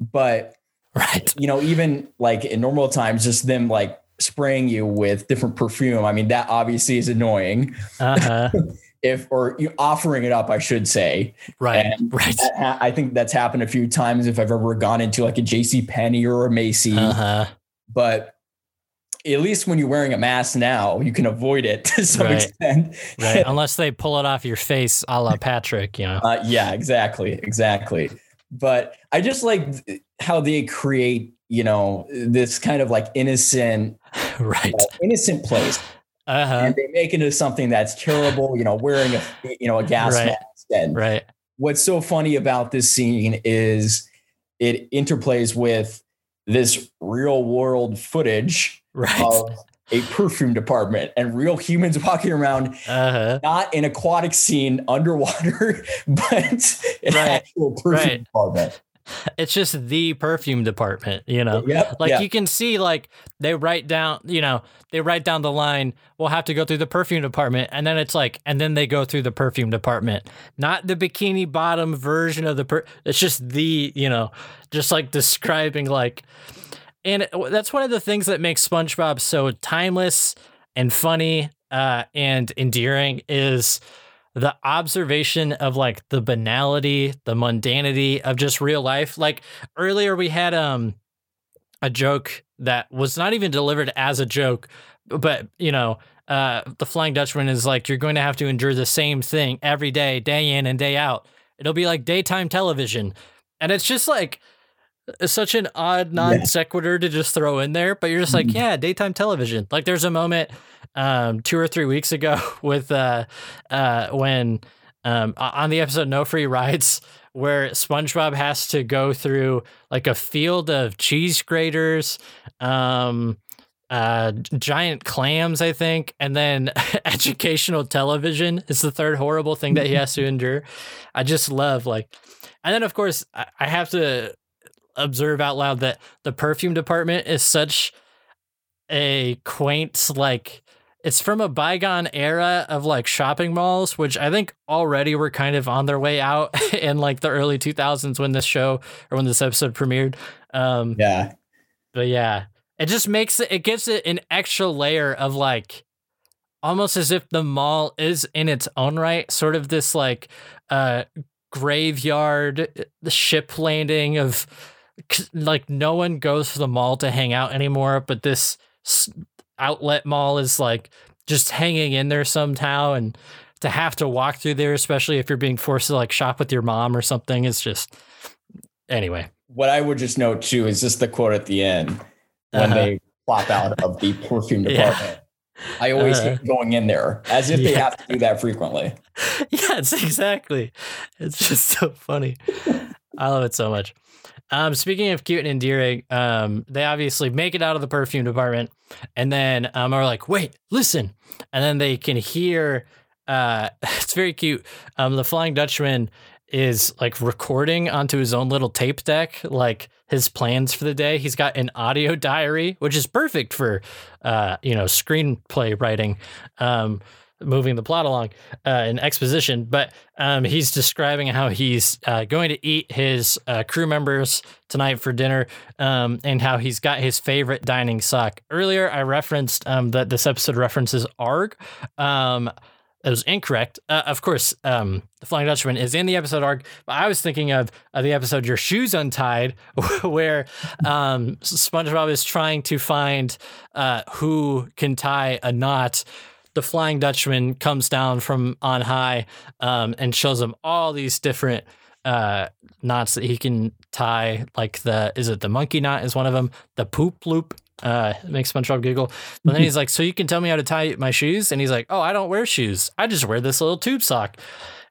but right, you know, even like in normal times, just them like spraying you with different perfume. I mean, that obviously is annoying. Uh-huh. if or you offering it up, I should say. Right. And right. that I think that's happened a few times if I've ever gone into like a JC Penney or a Macy. Uh-huh. But at least when you're wearing a mask now, you can avoid it to some Right. extent. Right. Unless they pull it off your face a la Patrick, you know. Uh, yeah, exactly, exactly. But I just like how they create you know, this kind of like innocent, right, uh, innocent place. Uh-huh. And they make it into something that's terrible, you know, wearing a you know a gas Right. mask. And right. what's so funny about this scene is it interplays with this real world footage Right. of a perfume department and real humans walking around Uh-huh. not an aquatic scene underwater, but an Right. actual perfume Right. department. It's just the perfume department, you know. Yep, Like yeah. you can see like they write down, you know, they write down the line, we'll have to go through the perfume department and then it's like and then they go through the perfume department. Not the bikini bottom version of the per it's just the, you know, just like describing like and that's one of the things that makes SpongeBob so timeless and funny uh, and endearing is the observation of like the banality, the mundanity of just real life. Like earlier, we had um a joke that was not even delivered as a joke, but you know, uh, the Flying Dutchman is like you're going to have to endure the same thing every day, day in and day out. It'll be like daytime television, and it's just like such an odd non sequitur to just throw in there, but you're just like, yeah, daytime television. Like there's a moment um two or three weeks ago with uh uh when um on the episode No Free Rides where SpongeBob has to go through like a field of cheese graters, um uh giant clams, I think, and then educational television is the third horrible thing that he has to endure. I just love like and then of course I I have to observe out loud that the perfume department is such a quaint like it's from a bygone era of like shopping malls which i think already were kind of on their way out in like the early 2000s when this show or when this episode premiered um Yeah. but yeah it just makes it it gives it an extra layer of like almost as if the mall is in its own right sort of this like uh graveyard the ship landing of like no one goes to the mall to hang out anymore but this outlet mall is like just hanging in there somehow and to have to walk through there especially if you're being forced to like shop with your mom or something it's just anyway What I would just note too is just the quote at the end when Uh-huh. they plop out of the perfume Yeah. department. I always Uh-huh. hate going in there as if they have to do that frequently. yes, exactly. It's just so funny. I love it so much. Um, speaking of cute and endearing, um, they obviously make it out of the perfume department, and then um, are like, "Wait, listen!" And then they can hear. Uh, it's very cute. Um, the Flying Dutchman is like recording onto his own little tape deck, like his plans for the day. He's got an audio diary, which is perfect for, uh, you know, screenplay writing. Um, moving the plot along uh, in exposition, but um, he's describing how he's uh, going to eat his uh, crew members tonight for dinner um, and how he's got his favorite dining sock. Earlier, I referenced um, that this episode references Arrgh. Um, it was incorrect. Uh, of course, um, the Flying Dutchman is in the episode arc, but I was thinking of, of the episode "Your Shoes Untied," where um, SpongeBob is trying to find uh, who can tie a knot. The Flying Dutchman comes down from on high um, and shows him all these different uh, knots that he can tie. Like the is it the monkey knot is one of them. The poop loop uh, makes SpongeBob giggle. But then he's like, "So you can tell me how to tie my shoes?" And he's like, "Oh, I don't wear shoes. I just wear this little tube sock."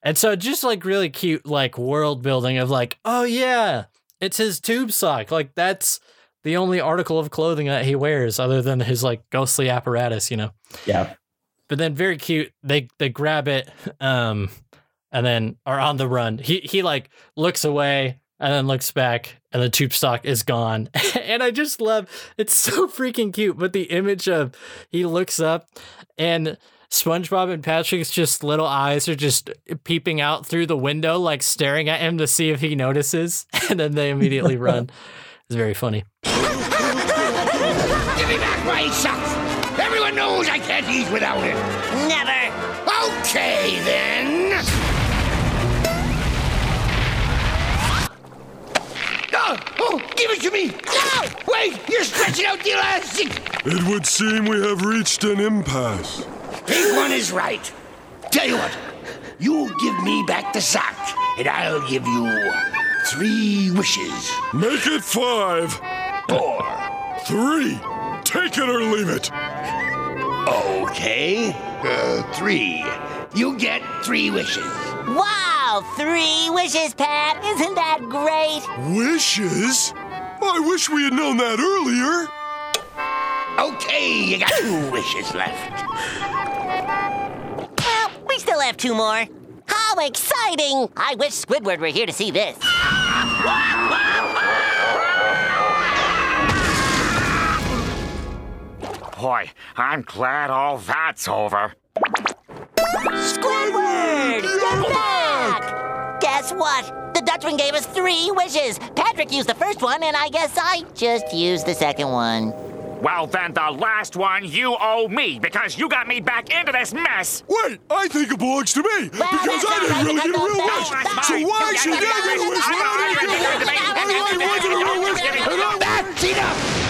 And so just like really cute, like world building of like, "Oh yeah, it's his tube sock." Like that's the only article of clothing that he wears other than his like ghostly apparatus, you know. Yeah. But then very cute, they they grab it, um, and then are on the run. He he like looks away and then looks back and the tube stock is gone. and I just love it's so freaking cute. But the image of he looks up and SpongeBob and Patrick's just little eyes are just peeping out through the window, like staring at him to see if he notices. And then they immediately run. It's very funny. Give me back my socks! Everyone knows I can't eat without it! Never! Okay, then! Oh, oh, give it to me! No! Wait, you're stretching out the elastic! It would seem we have reached an impasse. Big one is right. Tell you what, you give me back the sock, and I'll give you three wishes. Make it five. four. Three. Take it or leave it. Okay. Uh, three. You get three wishes. Wow, three wishes, Pat. Isn't that great? Wishes? I wish we had known that earlier. Okay, you got two wishes left. Well, we still have two more. How exciting! I wish Squidward were here to see this. Boy, I'm glad all that's over. Squidward! You're back! Guess what? The Dutchman gave us three wishes. Patrick used the first one, and I guess I just used the second one. Well, then the last one you owe me because you got me back into this mess. Wait, I think it belongs to me because that's I not didn't right, really because get a real no, wish. that's So mine. why You should got I get a wish when I didn't get one? Everybody wanted a real wish, and I That's enough!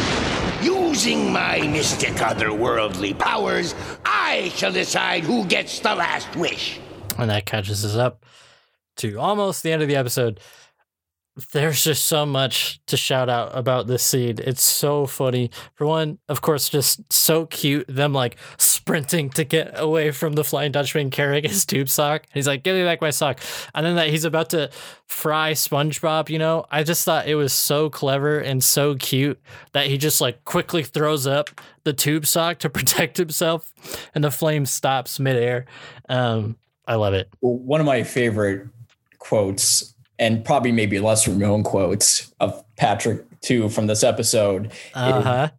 Using my mystic otherworldly powers, I shall decide who gets the last wish. And that catches us up to almost the end of the episode. There's just so much to shout out about this scene. It's so funny. For one, of course, just so cute. Them like sprinting to get away from the Flying Dutchman carrying his tube sock. He's like, "Give me back my sock," and then that he's about to fry SpongeBob. You know, I just thought it was so clever and so cute that he just like quickly throws up the tube sock to protect himself, and the flame stops midair. Um, I love it. One of my favorite quotes, and probably maybe lesser known quotes of Patrick too from this episode. Uh huh.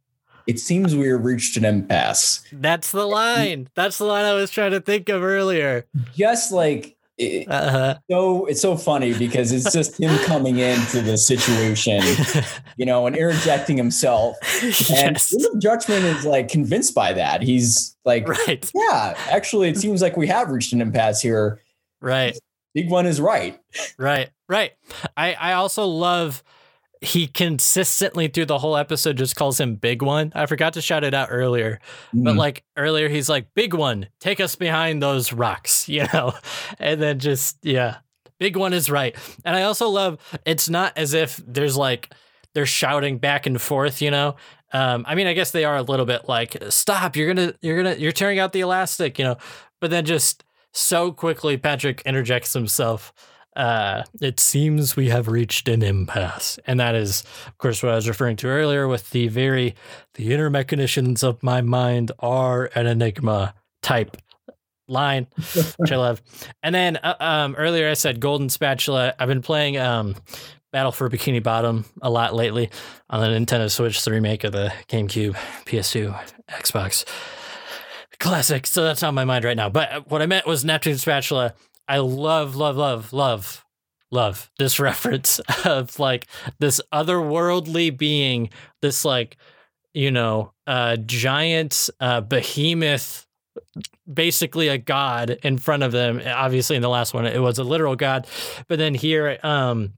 It seems we have reached an impasse. That's the line. That's the line I was trying to think of earlier. Just like it, Uh-huh. so, it's so funny because it's just him coming into the situation, you know, and interjecting himself. And yes. Dutchman is like convinced by that. He's like, Right. yeah, actually, it seems like we have reached an impasse here. Right. Big one is right. Right. Right. I I also love he consistently through the whole episode just calls him big one. I forgot to shout it out earlier. But Mm. like earlier he's like big one, take us behind those rocks, you know. And then just yeah. Big one is right. And I also love it's not as if there's like they're shouting back and forth, you know. Um, I mean, I guess they are a little bit like, stop, you're gonna, you're gonna, you're tearing out the elastic, you know. But then just so quickly, Patrick interjects himself. Uh, it seems we have reached an impasse, and that is, of course, what I was referring to earlier with the very, the inner machinations of my mind are an enigma type line, which I love. And then uh, um, earlier I said golden spatula. I've been playing um, Battle for Bikini Bottom a lot lately on the Nintendo Switch, the remake of the GameCube, PS2, Xbox classic. So that's on my mind right now. But what I meant was Neptune spatula. I love, love, love, love, love this reference of like this otherworldly being, this like, you know, uh, giant uh, behemoth basically a god in front of them. Obviously, in the last one, it was a literal god, but then here, um,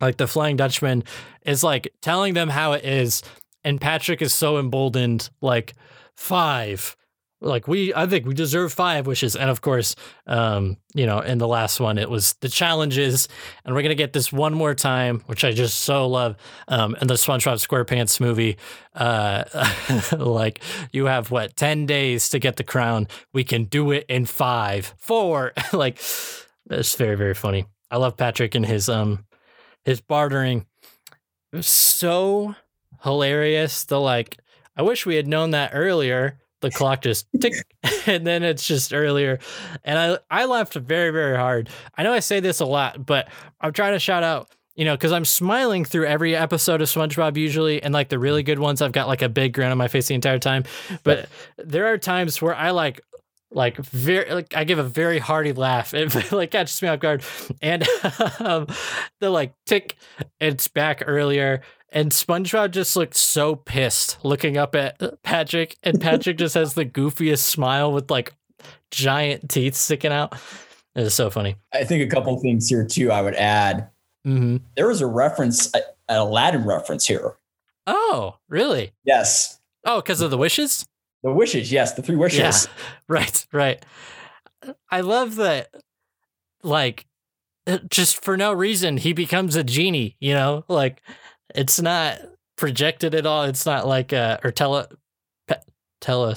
like the Flying Dutchman is like telling them how it is, and Patrick is so emboldened, like five. Like we, I think we deserve five wishes, and of course, um, you know, in the last one, it was the challenges, and we're gonna get this one more time, which I just so love. Um, in the SpongeBob SquarePants movie, uh, like you have what ten days to get the crown. We can do it in five, four. like that's very, very funny. I love Patrick and his um his bartering. So hilarious. The like, I wish we had known that earlier. The clock just tick, and then it's just earlier, and I I laughed very very hard. I know I say this a lot, but I'm trying to shout out you know, because I'm smiling through every episode of SpongeBob usually, and like the really good ones, I've got like a big grin on my face the entire time. But there are times where I like, like very, like I give a very hearty laugh. It like catches me off guard, and um, the like tick, it's back earlier, and SpongeBob just looked so pissed looking up at Patrick, and Patrick just has the goofiest smile with like giant teeth sticking out. It is so funny. I think a couple things here too. I would add. Mm-hmm. There was a reference, a- an Aladdin reference here. Oh, really? Yes, Oh, because of the wishes? the wishes. Yes, the three wishes. Yeah. Right, right. I love that, like, just for no reason, he becomes a genie, you know? Like, it's not projected at all. It's not like uh or tele pe- tele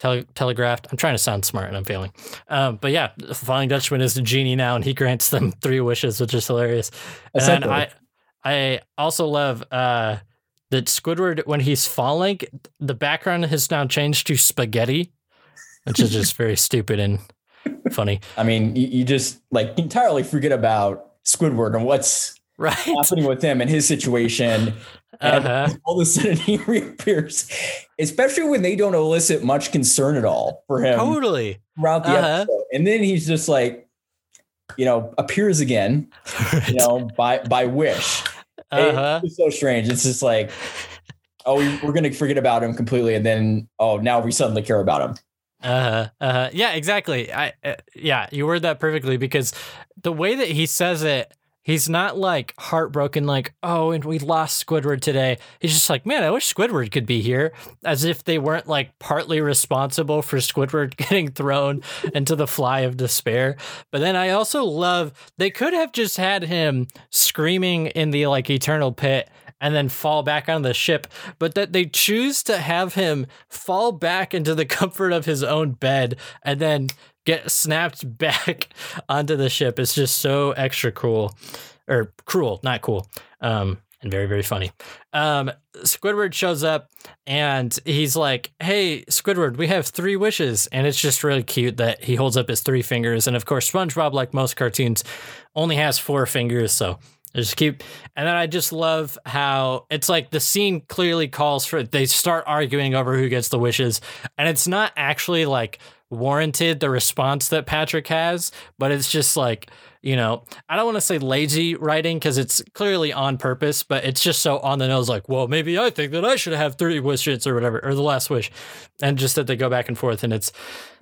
tele telegraphed. I'm trying to sound smart and I'm failing. Um, but yeah, the Flying Dutchman is the genie now, and he grants them three wishes, which is hilarious. And then I I also love uh that Squidward when he's falling, the background has now changed to spaghetti, which is just very stupid and funny. I mean, you, you just like entirely forget about Squidward and what's right happening with him and his situation. And Uh-huh. all of a sudden he reappears, especially when they don't elicit much concern at all for him Totally. throughout the Uh-huh. episode. And then he's just like, you know, appears again, you know, by by wish. Uh-huh. It's so strange. It's just like, oh, we, we're gonna forget about him completely, and then oh, now we suddenly care about him. Uh-huh. Uh-huh. Yeah, exactly. I uh, yeah, you word that perfectly because the way that he says it, he's not like heartbroken like, "Oh, and we lost Squidward today." He's just like, "Man, I wish Squidward could be here." As if they weren't like partly responsible for Squidward getting thrown into the fly of despair. But then I also love they could have just had him screaming in the like eternal pit and then fall back on the ship, but that they choose to have him fall back into the comfort of his own bed and then get snapped back onto the ship is just so extra cool or cruel, not cool. Um, and very, very funny. Um, Squidward shows up and he's like, Hey, Squidward, we have three wishes. And it's just really cute that he holds up his three fingers. And of course, SpongeBob, like most cartoons, only has four fingers. So it's cute. And then I just love how it's like the scene clearly calls for they start arguing over who gets the wishes. And it's not actually like warranted the response that Patrick has, but it's just like, you know, I don't want to say lazy writing because it's clearly on purpose, but it's just so on the nose, like, well, maybe I think that I should have three wishes or whatever, or the last wish. And just that they go back and forth, and it's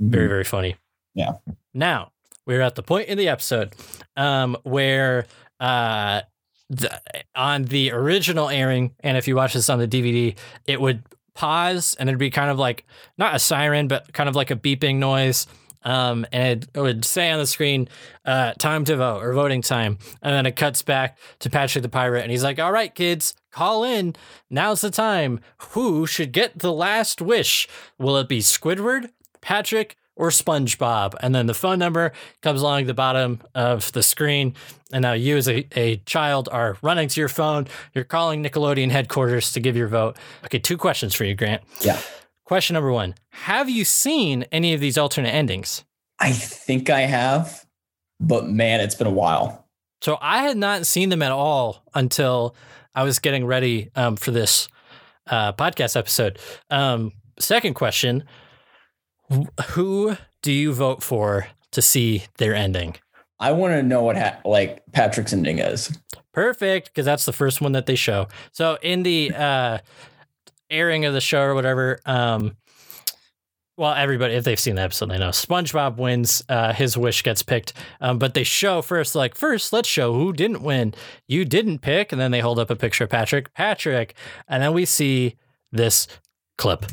very, very funny. Yeah. Now we're at the point in the episode um, where uh, the, on the original airing, and if you watch this on the DVD, it would pause and it'd be kind of like not a siren, but kind of like a beeping noise. Um, and it would say on the screen, uh, time to vote or voting time. And then it cuts back to Patchy the Pirate. And he's like, All right, kids, call in. Now's the time. Who should get the last wish? Will it be Squidward, Patrick, or SpongeBob? And then the phone number comes along the bottom of the screen. And now you, as a, a child, are running to your phone. You're calling Nickelodeon headquarters to give your vote. Okay, two questions for you, Grant. Yeah. Question number one Have you seen any of these alternate endings? I think I have, but man, it's been a while. So I had not seen them at all until I was getting ready um, for this uh, podcast episode. Um, second question Who do you vote for to see their ending? I want to know what ha- like Patrick's ending is. Perfect, because that's the first one that they show. So in the uh, airing of the show or whatever, um, well, everybody, if they've seen the episode, they know SpongeBob wins. Uh, his wish gets picked, um, but they show first, like first, let's show who didn't win. You didn't pick, and then they hold up a picture of Patrick, Patrick, and then we see this clip.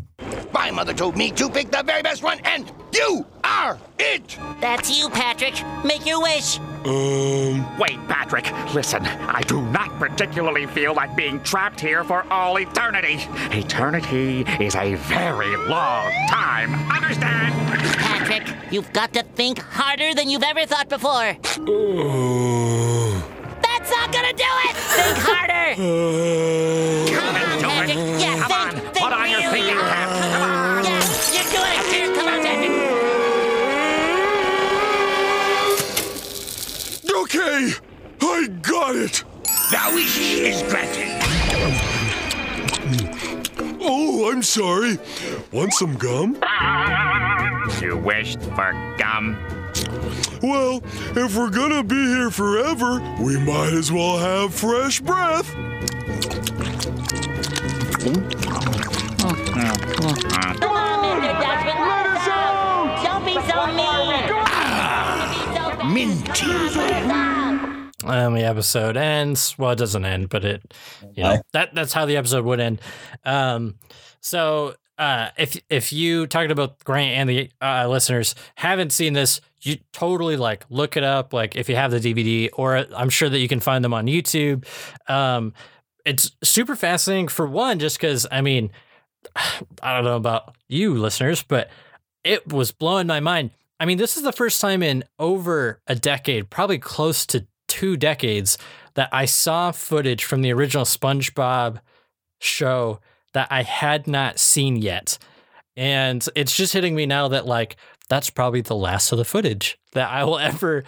My mother told me to pick the very best one, and you are it! That's you, Patrick. Make your wish. Um. Wait, Patrick. Listen, I do not particularly feel like being trapped here for all eternity. Eternity is a very long time. Understand? Patrick, you've got to think harder than you've ever thought before. That's not gonna do it! Think harder! Come on, Patrick. Yeah, Come think, on, think put on your really thinking hard. cap. Come on. Yeah, you're doing it. Here, come on, Patrick. Okay, I got it. The wish is granted. Oh, I'm sorry. Want some gum? You wished for gum. Well, if we're gonna be here forever, we might as well have fresh breath. Come on, Mr. Dutchman, let us out. Don't be so mean. Minty. And the episode ends. Well, it doesn't end, but it, you know, that that's how the episode would end. Um, so uh, if if you talking about Grant and the uh, listeners haven't seen this, you totally like look it up. Like if you have the DVD, or I'm sure that you can find them on YouTube. Um, it's super fascinating for one, just because I mean, I don't know about you listeners, but it was blowing my mind. I mean, this is the first time in over a decade, probably close to two decades, that I saw footage from the original SpongeBob show that I had not seen yet. And it's just hitting me now that, like, that's probably the last of the footage that I will ever,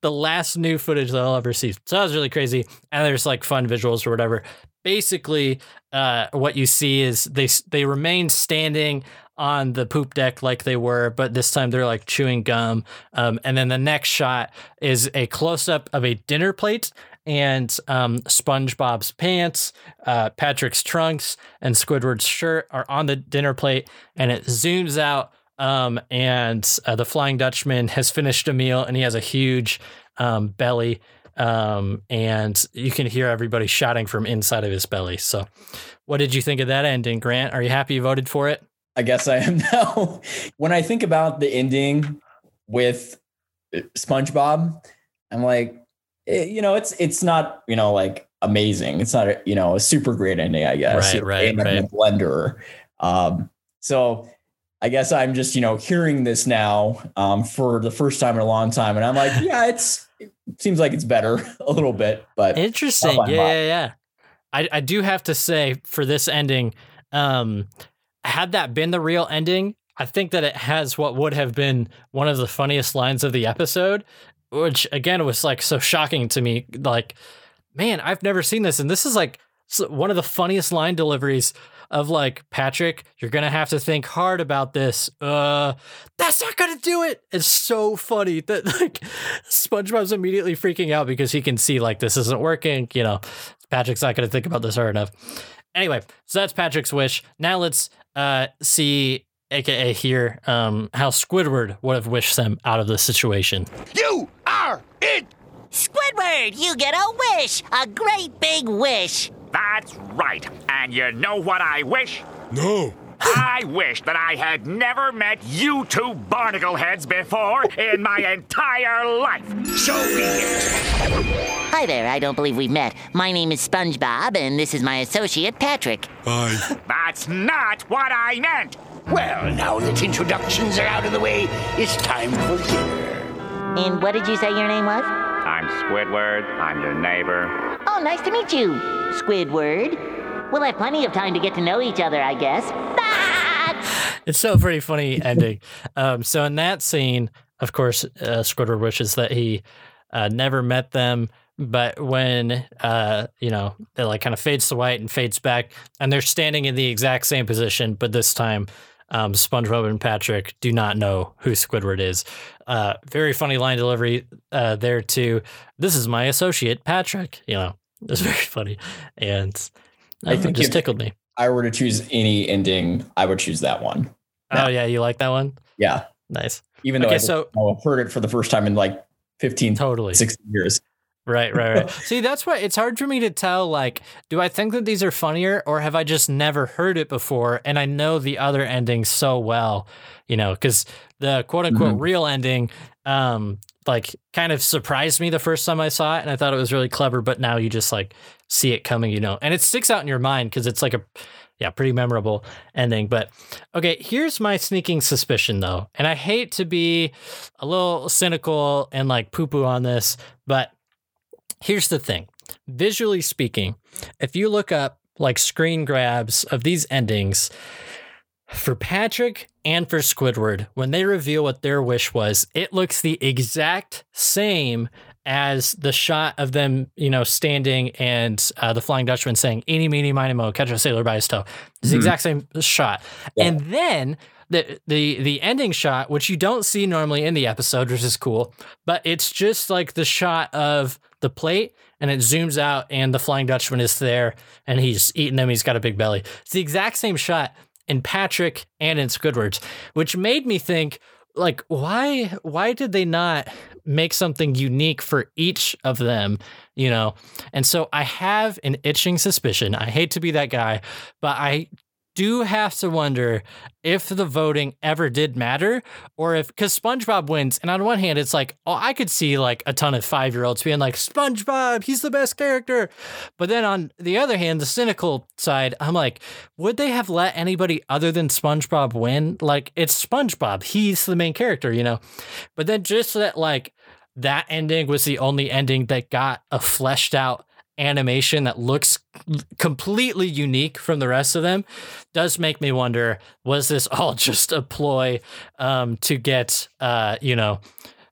the last new footage that I'll ever see. So that was really crazy. And there's like fun visuals or whatever. Basically, uh, what you see is they they remain standing on the poop deck like they were, but this time they're like chewing gum. Um, and then the next shot is a close up of a dinner plate and um, SpongeBob's pants, uh, Patrick's trunks, and Squidward's shirt are on the dinner plate, and it zooms out. Um, and uh, the Flying Dutchman has finished a meal, and he has a huge um, belly. Um, and you can hear everybody shouting from inside of his belly. So, what did you think of that ending, Grant? Are you happy you voted for it? I guess I am now. when I think about the ending with uh, SpongeBob, I'm like, eh, you know, it's it's not you know like amazing. It's not a, you know a super great ending, I guess. Right, right, Like right. A blender. Um, so I guess I'm just you know hearing this now um, for the first time in a long time, and I'm like, yeah, it's it seems like it's better a little bit, but Interesting. Yeah, yeah, yeah. I, I do have to say for this ending, um, had that been the real ending, I think that it has what would have been one of the funniest lines of the episode, which again was like so shocking to me. Like, man, I've never seen this, and this is like one of the funniest line deliveries of like Patrick. You're gonna have to think hard about this. Uh, that's not gonna do it. It's so funny that like SpongeBob's immediately freaking out because he can see like this isn't working. You know, Patrick's not gonna think about this hard enough. Anyway, so that's Patrick's wish. Now let's uh see, aka hear, um, how Squidward would have wished them out of the situation. You are it! Squidward, you get a wish! A great big wish! That's right. And you know what I wish? No. I wish that I had never met you two barnacle heads before in my entire life. So be it. Hi there, I don't believe we've met. My name is SpongeBob, and this is my associate, Patrick. Bye. That's not what I meant. Well, now that introductions are out of the way, it's time for dinner. And what did you say your name was? I'm Squidward. I'm your neighbor. Oh, nice to meet you, Squidward. We'll have plenty of time to get to know each other, I guess. Ah! It's so pretty funny ending. Um, so in that scene, of course, uh, Squidward wishes that he uh, never met them. But when uh, you know, it like kind of fades to white and fades back, and they're standing in the exact same position, but this time, um, SpongeBob and Patrick do not know who Squidward is. Uh, very funny line delivery uh, there too. This is my associate Patrick. You know, it's very funny, and I uh, think it just tickled me. I were to choose any ending, I would choose that one. Oh yeah, you like that one? Yeah. Nice. Even though Okay, I so- I've heard it for the first time in like 15, Totally. 16 years. Right, right, right. See, that's why it's hard for me to tell. Like, do I think that these are funnier, or have I just never heard it before? And I know the other ending so well, you know, because the quote unquote Mhm. real ending, um, like, kind of surprised me the first time I saw it, and I thought it was really clever. But now you just like see it coming, you know, and it sticks out in your mind because it's like a, yeah, pretty memorable ending. But okay, here's my sneaking suspicion though, and I hate to be a little cynical and like poo poo on this, but here's the thing. Visually speaking if you look up like screen grabs of these endings for patrick and for squidward when they reveal what their wish was it looks the exact same as the shot of them you know standing and uh, the flying dutchman saying eeny meeny miny mo catch a sailor by his toe. It's the Mhm. exact same shot. And then the the the ending shot, which you don't see normally in the episode, which is cool, but it's just like the shot of the plate and it zooms out and the Flying Dutchman is there and he's eating them. He's got a big belly. It's the exact same shot in Patrick and in Squidward's, which made me think like why why did they not make something unique for each of them you know and so i have an itching suspicion i hate to be that guy but i do have to wonder if the voting ever did matter or if because SpongeBob wins. And on one hand, it's like, oh, I could see like a ton of five year olds being like, SpongeBob, he's the best character. But then on the other hand, the cynical side, I'm like, would they have let anybody other than SpongeBob win? Like, it's SpongeBob. He's the main character, you know? But then just that, like, that ending was the only ending that got a fleshed out animation that looks completely unique from the rest of them does make me wonder was this all just a ploy um, to get uh, you know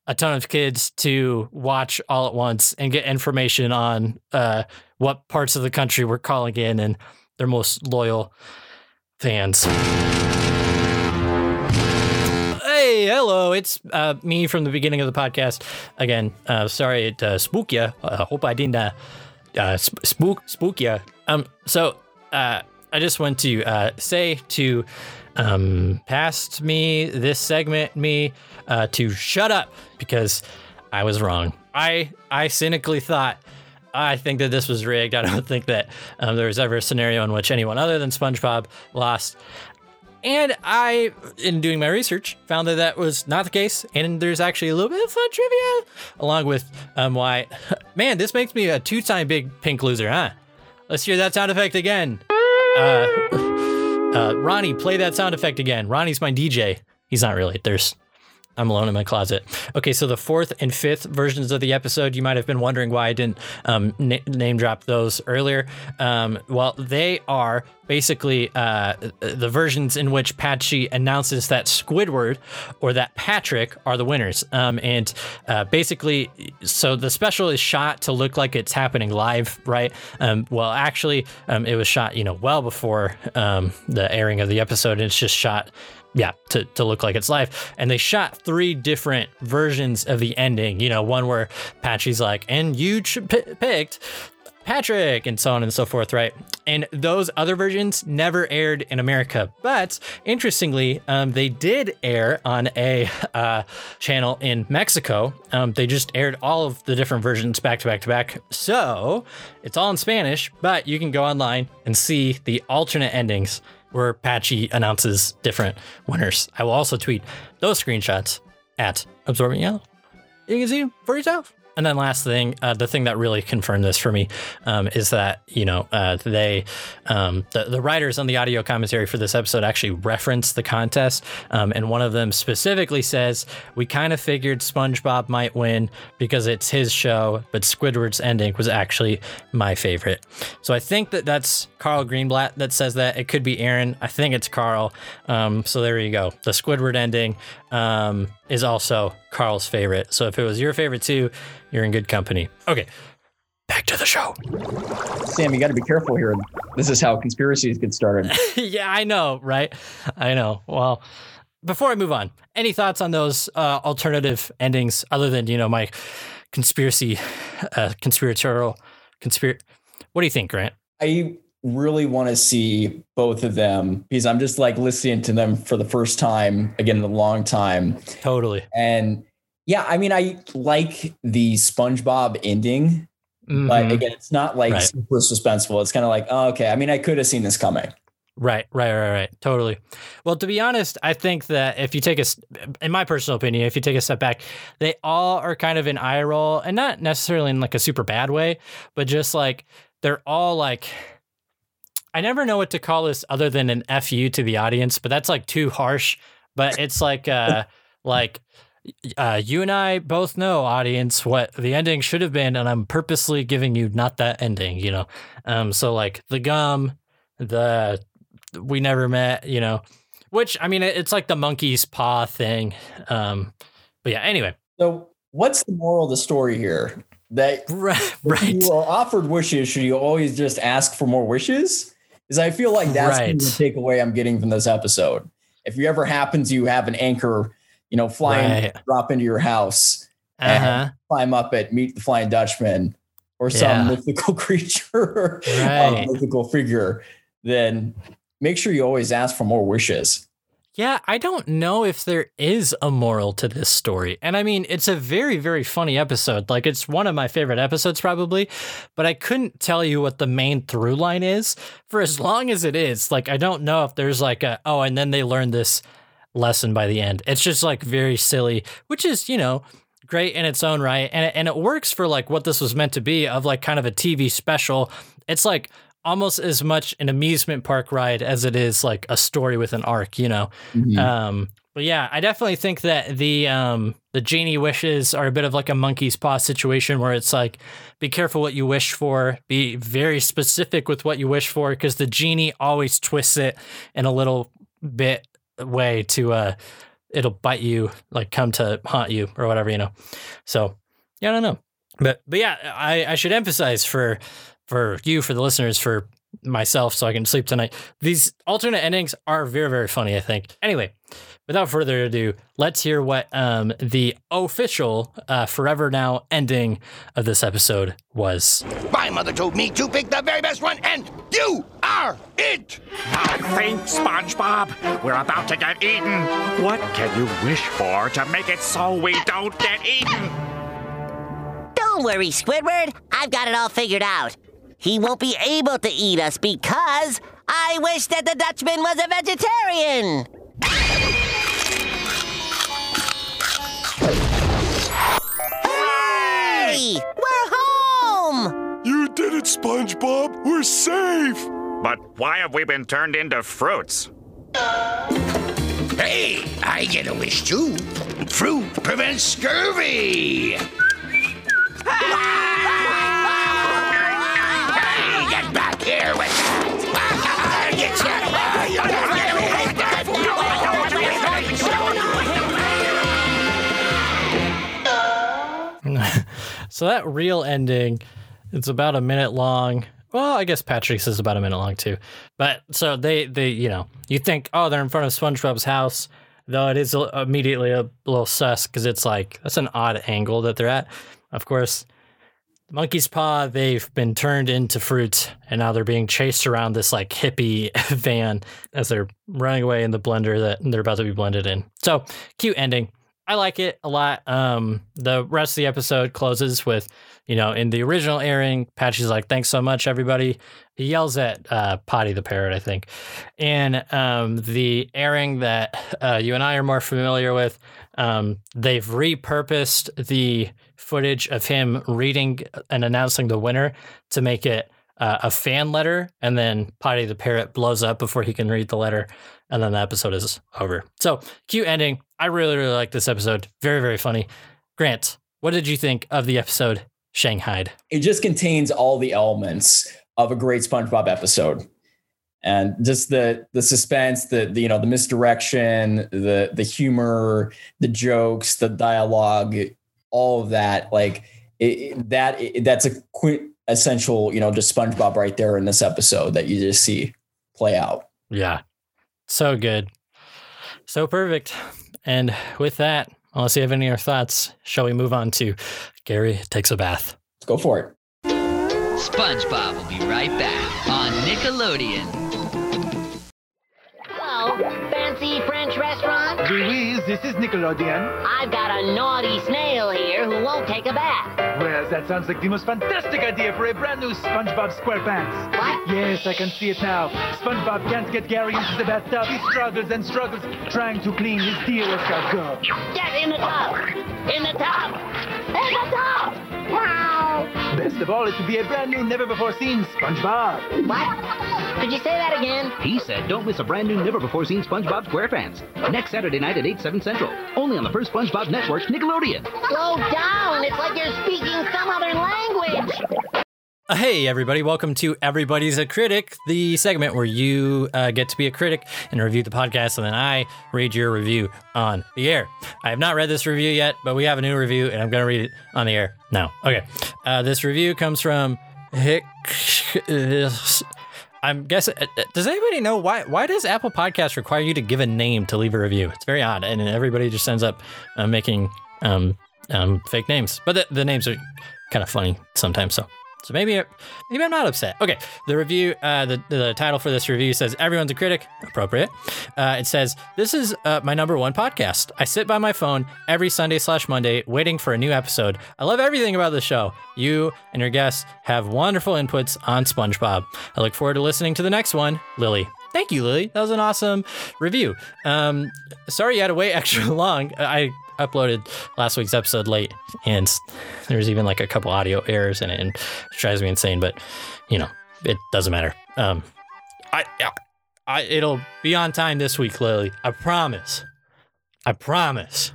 a ton of kids to watch all at once and get information on uh, what parts of the country we're calling in and their most loyal fans Hey, hello. It's uh, me from the beginning of the podcast. Again, uh, sorry it uh, spooked you. I hope I didn't uh, sp- spook spook you. Um, so uh, I just want to uh, say to um, past me, this segment me, uh, to shut up because I was wrong. I I cynically thought. I think that this was rigged. I don't think that um, there was ever a scenario in which anyone other than SpongeBob lost. And I, in doing my research, found that that was not the case. And there's actually a little bit of fun trivia, along with um, why. Man, this makes me a two-time big pink loser, huh? Let's hear that sound effect again. Uh, uh, Ronnie, play that sound effect again. Ronnie's my DJ. He's not really. There's I'm alone in my closet. Okay, so the fourth and fifth versions of the episode, you might have been wondering why I didn't um, na- name drop those earlier. Um, well, they are basically uh, the versions in which Patchy announces that Squidward or that Patrick are the winners. Um, and uh, basically, so the special is shot to look like it's happening live, right? Um, well, actually, um, it was shot, you know, well before um, the airing of the episode. And it's just shot yeah, to, to look like it's live. And they shot three different versions of the ending. You know, one where Patchy's like, and you ch- p- picked Patrick, and so on and so forth, right? And those other versions never aired in America. But interestingly, um, they did air on a uh, channel in Mexico. Um, they just aired all of the different versions back to back to back. So it's all in Spanish, but you can go online and see the alternate endings where Patchy announces different winners. I will also tweet those screenshots at Absorbing Yellow. You can see for yourself. And then last thing, uh, the thing that really confirmed this for me um, is that you know uh, they, um, the the writers on the audio commentary for this episode actually reference the contest, um, and one of them specifically says we kind of figured SpongeBob might win because it's his show, but Squidward's ending was actually my favorite. So I think that that's Carl Greenblatt that says that. It could be Aaron. I think it's Carl. Um, so there you go. The Squidward ending um, is also Carl's favorite. So if it was your favorite too, you're in good company. Okay, back to the show. Sam, you got to be careful here. This is how conspiracies get started. yeah, I know, right? I know. Well, before I move on, any thoughts on those uh, alternative endings other than you know my conspiracy, uh, conspiratorial, conspir? What do you think, Grant? I really want to see both of them because I'm just like listening to them for the first time again in a long time. Totally. And yeah, I mean, I like the SpongeBob ending, Mhm. but again, it's not like Right. super suspenseful. It's kind of like, oh, okay. I mean, I could have seen this coming. Right, right, right, right. Totally. Well, to be honest, I think that if you take a, in my personal opinion, if you take a step back, they all are kind of an eye roll and not necessarily in like a super bad way, but just like they're all like, I never know what to call this other than an FU to the audience, but that's like too harsh. But it's like, uh, like, uh, you and I both know, audience, what the ending should have been, and I'm purposely giving you not that ending, you know. Um, so like the gum, the we never met, you know, which I mean, it's like the monkey's paw thing. Um, but yeah, anyway, So, what's the moral of the story here? That right, if you are offered wishes, should you always just ask for more wishes? Because I feel like that's Right. the takeaway I'm getting from this episode. If you ever happen to have an anchor, you know, flying Right. drop into your house Uh-huh. climb up it, meet the Flying Dutchman, or some Yeah. mythical creature, Right. um, mythical figure, then make sure you always ask for more wishes. Yeah, I don't know if there is a moral to this story. And I mean, it's a very, very funny episode. Like, it's one of my favorite episodes, probably, but I couldn't tell you what the main through line is for as long as it is. Like, I don't know if there's like a, oh, and then they learn this lesson by the end. It's just like very silly, which is, you know, great in its own right. And and it works for like what this was meant to be of like kind of a TV special. It's like, almost as much an amusement park ride as it is like a story with an arc, you know. Mhm. Um, but yeah, I definitely think that the um, the genie wishes are a bit of like a monkey's paw situation where it's like, be careful what you wish for, be very specific with what you wish for, because the genie always twists it in a little bit way to uh, it'll bite you, like come to haunt you or whatever, you know. So yeah, I don't know, but but yeah, I I should emphasize for for you, for the listeners, for myself, so I can sleep tonight. These alternate endings are very, very funny, I think. Anyway, without further ado, let's hear what um, the official uh, Forever Now ending of this episode was. My mother told me to pick the very best one, and you are it! Now think, SpongeBob. We're about to get eaten. What can you wish for to make it so we don't get eaten? Don't worry, Squidward. I've got it all figured out. He won't be able to eat us because I wish that the Dutchman was a vegetarian. Hey! We're home! You did it, SpongeBob. We're safe. But why have we been turned into fruits? Hey, I get a wish too. Fruit prevents scurvy. Here with that. Get so that real ending, it's about a minute long. Well, I guess Patrick's is about a minute long too. But so they, they, you know, you think, oh, they're in front of SpongeBob's house, though it is immediately a little sus because it's like that's an odd angle that they're at. Of course, Monkey's Paw, they've been turned into fruit and now they're being chased around this like hippie van as they're running away in the blender that they're about to be blended in. So cute ending. I like it a lot. Um, the rest of the episode closes with, you know, in the original airing, Patchy's like, thanks so much, everybody. He yells at uh, Potty the parrot, I think. And um, the airing that uh, you and I are more familiar with, um, they've repurposed the footage of him reading and announcing the winner to make it uh, a fan letter, and then Potty the parrot blows up before he can read the letter, and then the episode is over. So cute ending. I really really like this episode. Very very funny. Grant, what did you think of the episode Shanghaied? it just contains all the elements of a great SpongeBob episode. And just the the suspense, the, the you know the misdirection, the the humor, the jokes, the dialogue, all of that, like it, that it, that's a quintessential, you know, just SpongeBob right there in this episode that you just see play out. Yeah, so good, so perfect. And with that, unless you have any other thoughts, shall we move on to Gary takes a bath? Let's go for it. SpongeBob will be right back on Nickelodeon. Louise, this is Nickelodeon. I've got a naughty snail here who won't take a bath. Well, that sounds like the most fantastic idea for a brand new SpongeBob SquarePants. What? Yes, I can see it now. SpongeBob can't get Gary into the bathtub. He struggles and struggles trying to clean his dear escargot. Get in the tub! In the tub! In the tub! Wow! Best of all, it would be a brand new, never before seen SpongeBob. What? Could you say that again? He said, don't miss a brand new, never before seen SpongeBob SquarePants. Next Saturday night at 8, 7 Central. Only on the first SpongeBob network, Nickelodeon. Slow down! It's like you're speaking some other language! Uh, Hey, everybody, welcome to Everybody's a Critic, the segment where you uh, get to be a critic and review the podcast, and then I read your review on the air. I have not read this review yet, but we have a new review, and I'm going to read it on the air now. Okay. Uh, this review comes from Hick. I'm guessing. uh, uh, Does anybody know why? Why does Apple Podcasts require you to give a name to leave a review? It's very odd, and everybody just ends up uh, making um, um, fake names. But the, the names are kind of funny sometimes, so So maybe maybe I'm not upset. Okay, the review, uh, the the title for this review says "Everyone's a critic." Appropriate. Uh, it says this is uh, my number one podcast. I sit by my phone every Sunday slash Monday waiting for a new episode. I love everything about the show. You and your guests have wonderful inputs on SpongeBob. I look forward to listening to the next one, Lily. Thank you, Lily. That was an awesome review. Um, sorry you had to wait extra long. I uploaded last week's episode late, and there's even like a couple audio errors in it, and it drives me insane. But you know, it doesn't matter. Um, I, I, I it'll be on time this week, Lily. I promise. I promise.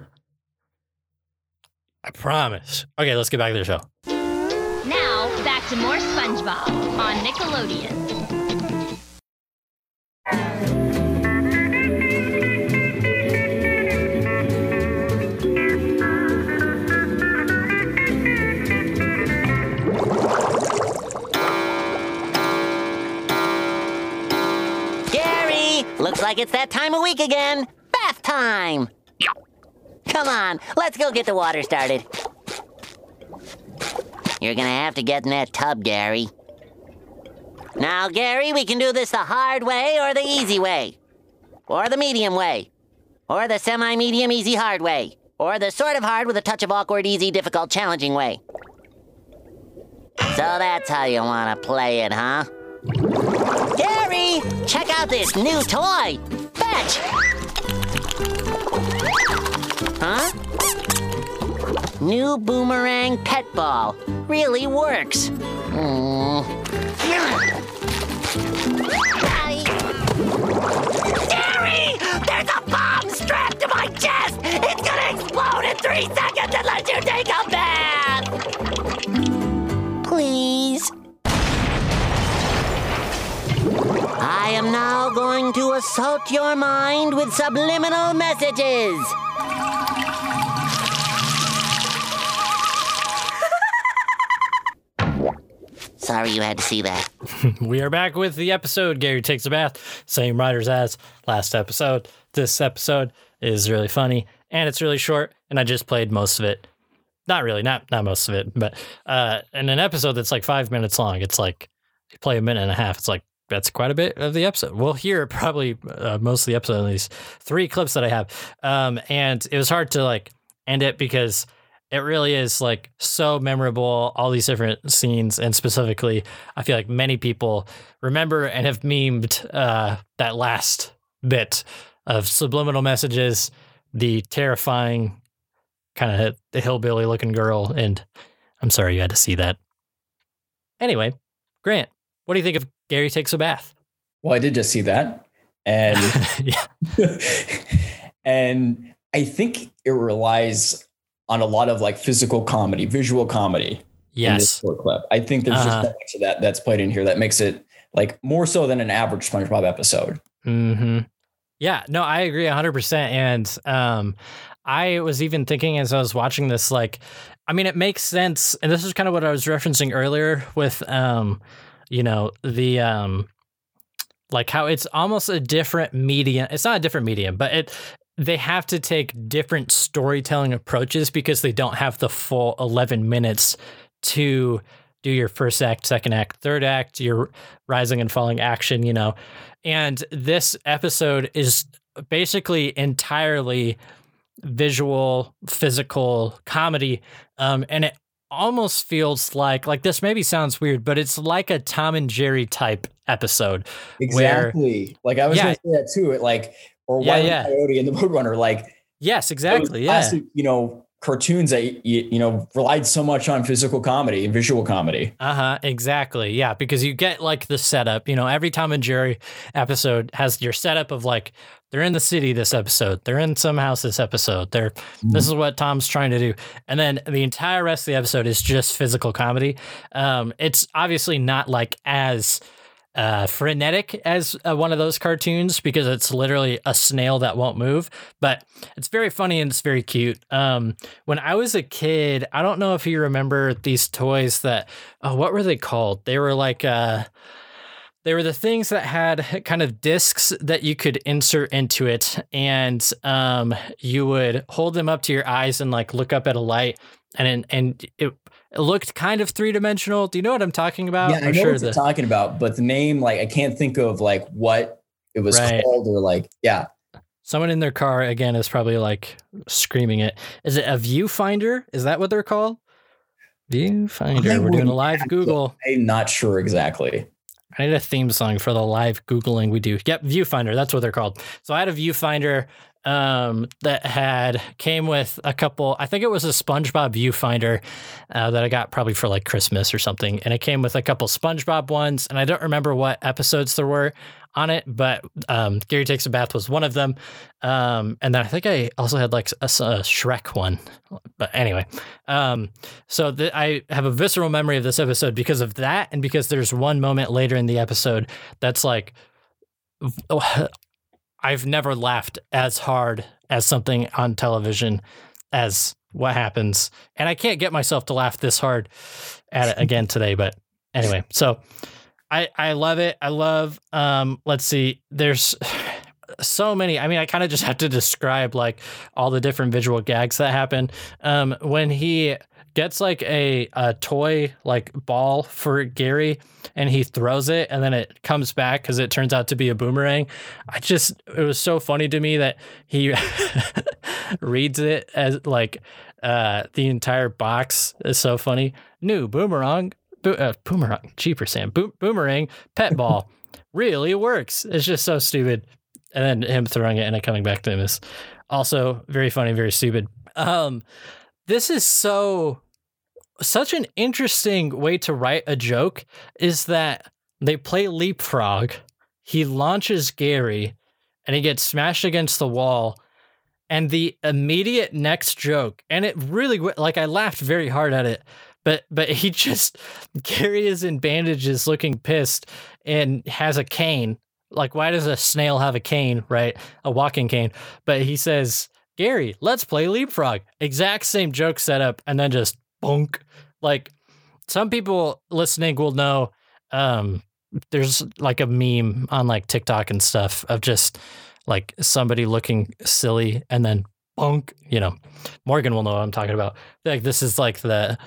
I promise. Okay, let's get back to the show. Now, back to more SpongeBob on Nickelodeon. Looks like it's that time of week again. Bath time. Come on, let's go get the water started. You're gonna have to get in that tub, Gary. Now, Gary, we can do this the hard way or the easy way. Or the medium way. Or the semi medium, easy, hard way. Or the sort of hard with a touch of awkward, easy, difficult, challenging way. So that's how you wanna play it, huh? Gary, check out this new toy. Fetch. Huh? New boomerang pet ball. Really works. Mm. Gary! There's a bomb strapped to my chest! It's gonna explode in three seconds unless you take a bath! Going to assault your mind with subliminal messages. Sorry you had to see that. we are back with the episode. Gary takes a bath. Same writers as last episode. This episode is really funny and it's really short. And I just played most of it. Not really, not not most of it, but uh, in an episode that's like five minutes long, it's like you play a minute and a half. It's like that's quite a bit of the episode. We'll hear probably uh, most of the episode at least three clips that I have. Um, and it was hard to like end it because it really is like so memorable all these different scenes and specifically i feel like many people remember and have memed uh, that last bit of subliminal messages the terrifying kind of the hillbilly looking girl and i'm sorry you had to see that anyway grant what do you think of gary takes a bath Well, I did just see that. And and I think it relies on a lot of like physical comedy, visual comedy. In this Yes. short clip. I think there's Uh-huh. just much of that that's played in here that makes it like more so than an average SpongeBob episode. hmm Yeah, no, I agree 100%. And um, I was even thinking as I was watching this, like, I mean, it makes sense. And this is kind of what I was referencing earlier with, um, you know, the, um, like how it's almost a different medium. It's not a different medium, but it, they have to take different storytelling approaches because they don't have the full 11 minutes to do your first act, second act, third act, your rising and falling action, you know. And this episode is basically entirely visual, physical comedy. Um, and it almost feels like like this maybe sounds weird, but it's like a Tom and Jerry type episode. Where, Exactly. like I was Yeah. gonna say that too. It like or Yeah, yeah. Coyote and the Roadrunner, like yes, exactly. Yeah. classic, you know, cartoons that you, know relied so much on physical comedy and visual comedy. Uh huh. Exactly. Yeah. Because you get like the setup. You know, every Tom and Jerry episode has your setup of like they're in the city this episode. They're in some house this episode. They're this is what Tom's trying to do, and then the entire rest of the episode is just physical comedy. Um, it's obviously not like as uh, frenetic as uh, one of those cartoons because it's literally a snail that won't move, but it's very funny and it's very cute. Um, when I was a kid, I don't know if you remember these toys that, oh, what were they called? They were like, uh, they were the things that had kind of discs that you could insert into it, and um, you would hold them up to your eyes and like look up at a light, and and it It looked kind of three dimensional. Do you know what I'm talking about? Yeah, I I'm know sure what the- you're talking about, but the name, like, I can't think of like what it was Right. called or like, yeah. Someone in their car again is probably like screaming it. Is it a viewfinder? Is that what they're called? Viewfinder. I We're doing a live Google. I'm not sure exactly. I need a theme song for the live Googling we do. Yep, viewfinder. That's what they're called. So I had a viewfinder um, that had came with a couple. I think it was a SpongeBob viewfinder uh, that I got probably for like Christmas or something, and it came with a couple SpongeBob ones. And I don't remember what episodes there were on it, but um, Gary takes a bath was one of them. Um, and then I think I also had like a, a Shrek one. But anyway, um, so th- I have a visceral memory of this episode because of that, and because there's one moment later in the episode that's like, I've never laughed as hard as something on television as what happens, and I can't get myself to laugh this hard at it again today. But anyway, so I I love it. I love. Um, let's see. There's so many. I mean, I kind of just have to describe like all the different visual gags that happen. Um, when he gets like a, a toy like ball for Gary and he throws it and then it comes back because it turns out to be a boomerang. I just it was so funny to me that he reads it as like uh the entire box is so funny. New boomerang, bo- uh, boomerang, cheaper Sam, Bo- boomerang, pet ball, really works. It's just so stupid. And then him throwing it and it coming back to him is also very funny, very stupid. Um, this is so such an interesting way to write a joke is that they play leapfrog. He launches Gary and he gets smashed against the wall. And the immediate next joke, and it really like I laughed very hard at it, but but he just Gary is in bandages, looking pissed, and has a cane. Like, why does a snail have a cane, right? A walking cane. But he says, Gary, let's play leapfrog. Exact same joke setup, and then just bonk. Like, some people listening will know um, there's like a meme on like TikTok and stuff of just like somebody looking silly and then bonk. You know, Morgan will know what I'm talking about. Like, this is like the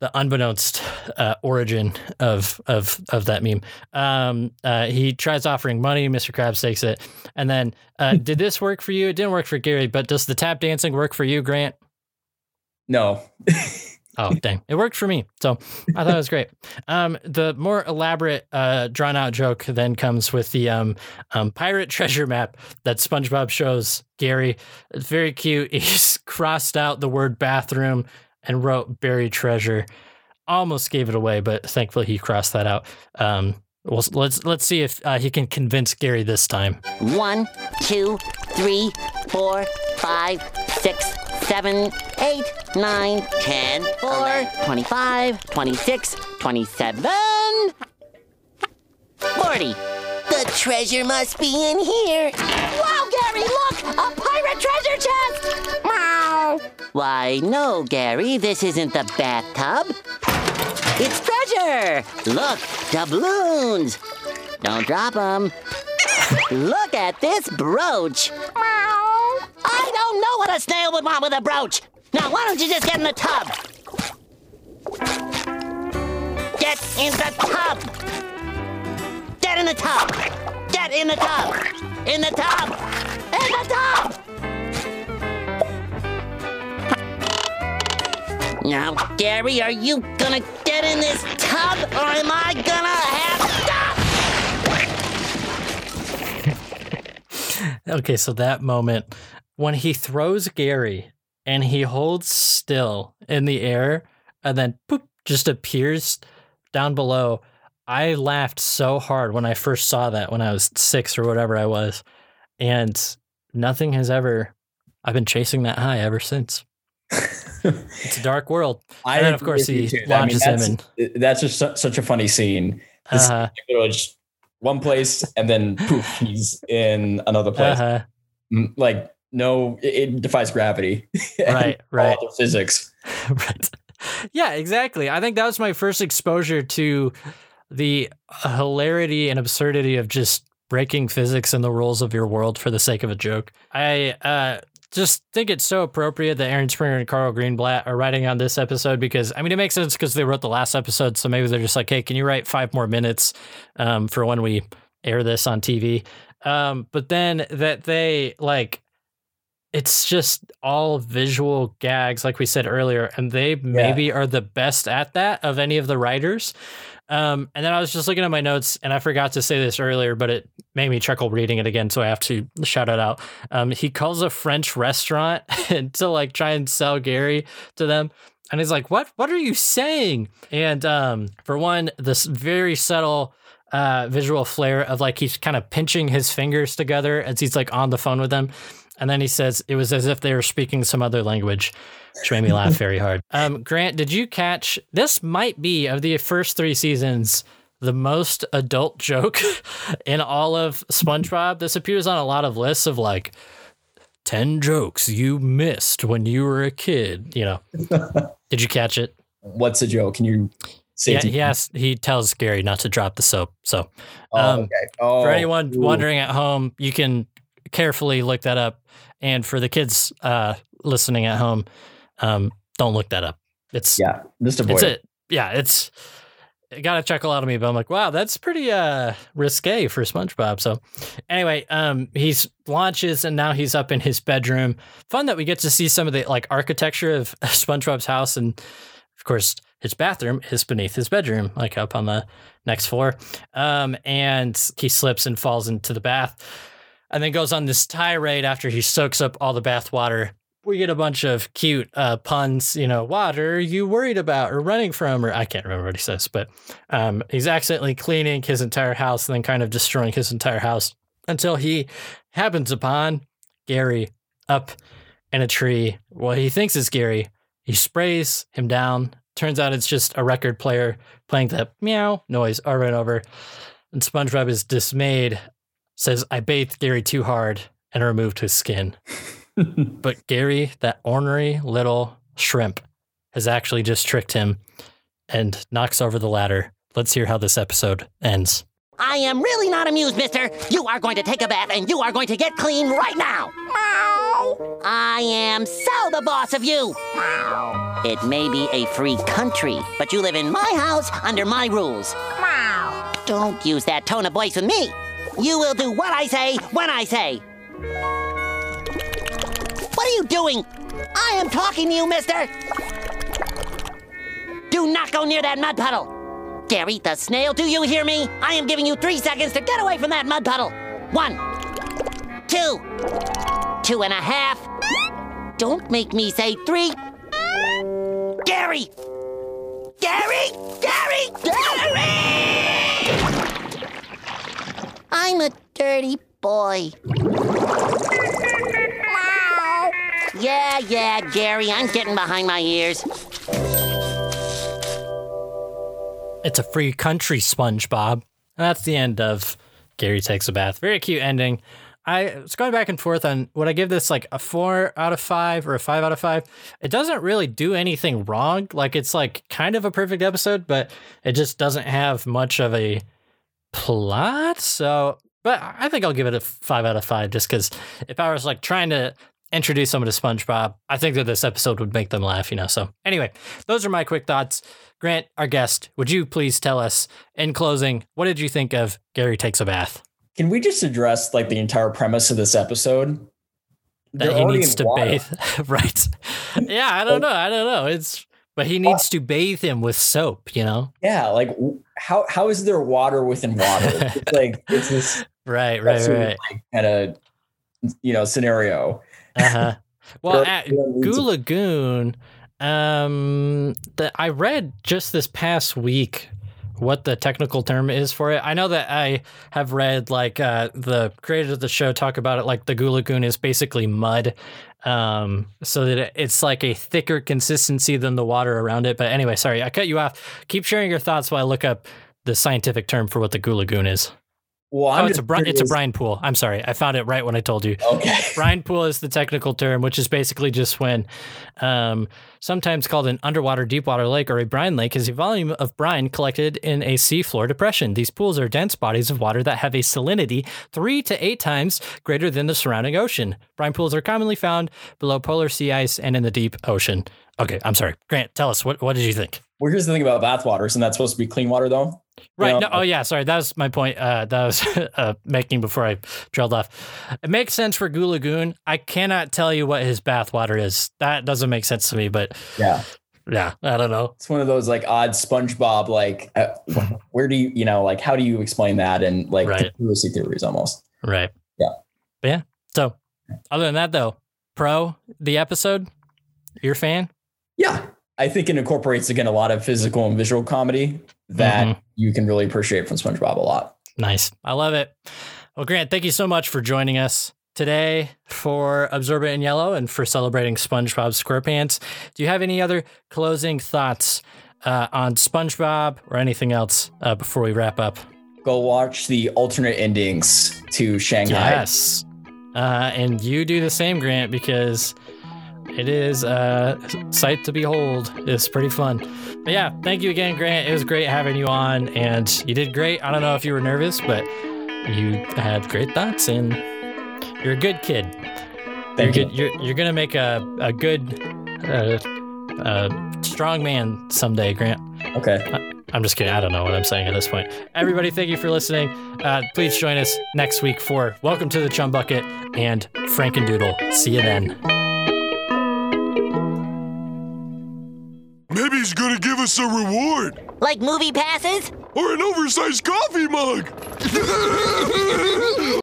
the unbeknownst uh, origin of of of that meme. Um, uh, he tries offering money. Mr. Krabs takes it, and then uh, did this work for you? It didn't work for Gary, but does the tap dancing work for you, Grant? No. Oh, dang. It worked for me. So I thought it was great. Um, the more elaborate, uh, drawn out joke then comes with the um, um, pirate treasure map that SpongeBob shows Gary. It's very cute. He's crossed out the word bathroom and wrote buried treasure. Almost gave it away, but thankfully he crossed that out. Um, well, let's let's see if uh, he can convince Gary this time. One, two, three, four, five, six, seven, eight, nine, ten, four, twenty-five, twenty-six, twenty-seven, forty. The treasure must be in here. Wow, Gary, look! A pirate treasure chest! Why, no, Gary, this isn't the bathtub. It's treasure! Look, doubloons! Don't drop them. Look at this brooch. Meow. I don't know what a snail would want with a brooch. Now, why don't you just get in the tub? Get in the tub. Get in the tub. Get in the tub. In the tub. In the tub. Now, Gary, are you gonna get in this tub or am I gonna have to? Okay, so that moment when he throws Gary and he holds still in the air and then poop just appears down below. I laughed so hard when I first saw that when I was six or whatever I was. And nothing has ever, I've been chasing that high ever since. it's a dark world. I and then, of course, he too. I mean, him and that's just su- such a funny scene. This- Uh-huh. one place and then poof, he's in another place. Uh-huh. Mm, Like no, it, it defies gravity. Right, all right. physics. right. Yeah, exactly. I think that was my first exposure to the hilarity and absurdity of just breaking physics and the rules of your world for the sake of a joke. I uh just think it's so appropriate that Aaron Springer and Carl Greenblatt are writing on this episode because I mean it makes sense because they wrote the last episode, so maybe they're just like, hey, can you write five more minutes um, for when we air this on TV? Um, but then that they like it's just all visual gags, like we said earlier, and they maybe are the best at that of any of the writers. Um, and then I was just looking at my notes, and I forgot to say this earlier, but it made me chuckle reading it again, so I have to shout it out. Um, he calls a French restaurant to like try and sell Gary to them. And he's like, "What? What are you saying?" And um, for one, this very subtle uh, visual flair of like he's kind of pinching his fingers together as he's like on the phone with them. And then he says it was as if they were speaking some other language, which made me laugh very hard. Um, Grant, did you catch this? Might be of the first three seasons the most adult joke in all of SpongeBob. This appears on a lot of lists of like 10 jokes you missed when you were a kid. You know, did you catch it? What's the joke? Can you say Yeah, he asks, he tells Gary not to drop the soap. So, Oh, um, okay. Oh, for anyone ooh. wondering at home, you can carefully look that up. And for the kids uh, listening at home, um, don't look that up. It's yeah, just avoid it's it. it. Yeah, it's it got a chuckle out of me, but I'm like, wow, that's pretty uh risque for SpongeBob. So anyway, um, he's launches and now he's up in his bedroom. Fun that we get to see some of the like architecture of SpongeBob's house, and of course his bathroom is beneath his bedroom, like up on the next floor. Um, and he slips and falls into the bath, and then goes on this tirade after he soaks up all the bath water we get a bunch of cute uh, puns, you know, what are you worried about or running from? Or I can't remember what he says, but um, he's accidentally cleaning his entire house and then kind of destroying his entire house until he happens upon Gary up in a tree. What he thinks is Gary. He sprays him down. Turns out it's just a record player playing the meow noise over and over. And SpongeBob is dismayed, says, I bathed Gary too hard and removed his skin. but Gary, that ornery little shrimp, has actually just tricked him and knocks over the ladder. Let's hear how this episode ends. I am really not amused, mister. You are going to take a bath and you are going to get clean right now. Meow. I am so the boss of you. Meow. It may be a free country, but you live in my house under my rules. Meow. Don't use that tone of voice with me. You will do what I say when I say. What are you doing? I am talking to you, mister. Do not go near that mud puddle. Gary the snail, do you hear me? I am giving you three seconds to get away from that mud puddle. One, two, two and a half. Don't make me say three. Gary! Gary! Gary! Gary! I'm a dirty boy. Yeah, yeah, Gary, I'm getting behind my ears. It's a free country, SpongeBob. And that's the end of Gary Takes a Bath. Very cute ending. I was going back and forth on would I give this like a four out of five or a five out of five. It doesn't really do anything wrong. Like it's like kind of a perfect episode, but it just doesn't have much of a plot. So, but I think I'll give it a five out of five just because if I was like trying to introduce someone to SpongeBob, I think that this episode would make them laugh, you know. So, anyway, those are my quick thoughts. Grant, our guest, would you please tell us in closing, what did you think of Gary Takes a Bath? Can we just address like the entire premise of this episode? That They're he needs to water. bathe. right. Yeah, I don't know. I don't know. It's, but he needs to bathe him with soap, you know? Yeah, like how how is there water within water? it's like it's this Right, right, right. like, kind of you know scenario. Uh-huh. Well, at Goo Lagoon, um, the, I read just this past week what the technical term is for it. I know that I have read like uh, the creators of the show talk about it like the Goo Lagoon is basically mud, um, so that it's like a thicker consistency than the water around it. But anyway, sorry, I cut you off. Keep sharing your thoughts while I look up the scientific term for what the Goo Lagoon is. Well, oh, it's a bri- it's a brine pool. I'm sorry, I found it right when I told you. Okay. brine pool is the technical term, which is basically just when, um, sometimes called an underwater deepwater lake or a brine lake, is a volume of brine collected in a seafloor depression. These pools are dense bodies of water that have a salinity three to eight times greater than the surrounding ocean. Brine pools are commonly found below polar sea ice and in the deep ocean. Okay, I'm sorry, Grant. Tell us what what did you think? Well, here's the thing about bathwater. Isn't that supposed to be clean water though? Right. You know, no, oh, yeah. Sorry. That was my point. Uh, that was uh, making before I trailed off. It makes sense for Goo Lagoon. I cannot tell you what his bathwater is. That doesn't make sense to me, but Yeah. yeah, I don't know. It's one of those like odd SpongeBob like uh, where do you you know like how do you explain that and like Right. conspiracy theories almost. Right. Yeah. But yeah. So, other than that, though, pro the episode, you're a fan? Yeah. I think it incorporates again a lot of physical and visual comedy that Mhm. you can really appreciate from SpongeBob a lot. Nice. I love it. Well, Grant, thank you so much for joining us today for Absorbent in Yellow and for celebrating SpongeBob SquarePants. Do you have any other closing thoughts uh, on SpongeBob or anything else uh, before we wrap up? Go watch the alternate endings to Shanghaied. Yes. Uh, and you do the same, Grant, because it is a sight to behold. It's pretty fun. But yeah, thank you again, Grant. It was great having you on, and you did great. I don't know if you were nervous, but you had great thoughts, and you're a good kid. Thank you're you. Good, you're, you're gonna make a a good, uh, uh, strong man someday, Grant. Okay. I'm just kidding. I don't know what I'm saying at this point. Everybody, thank you for listening. Uh, please join us next week for Welcome to the Chum Bucket and Frankendoodle. See you then. Maybe he's gonna give us a reward. Like movie passes? Or an oversized coffee mug.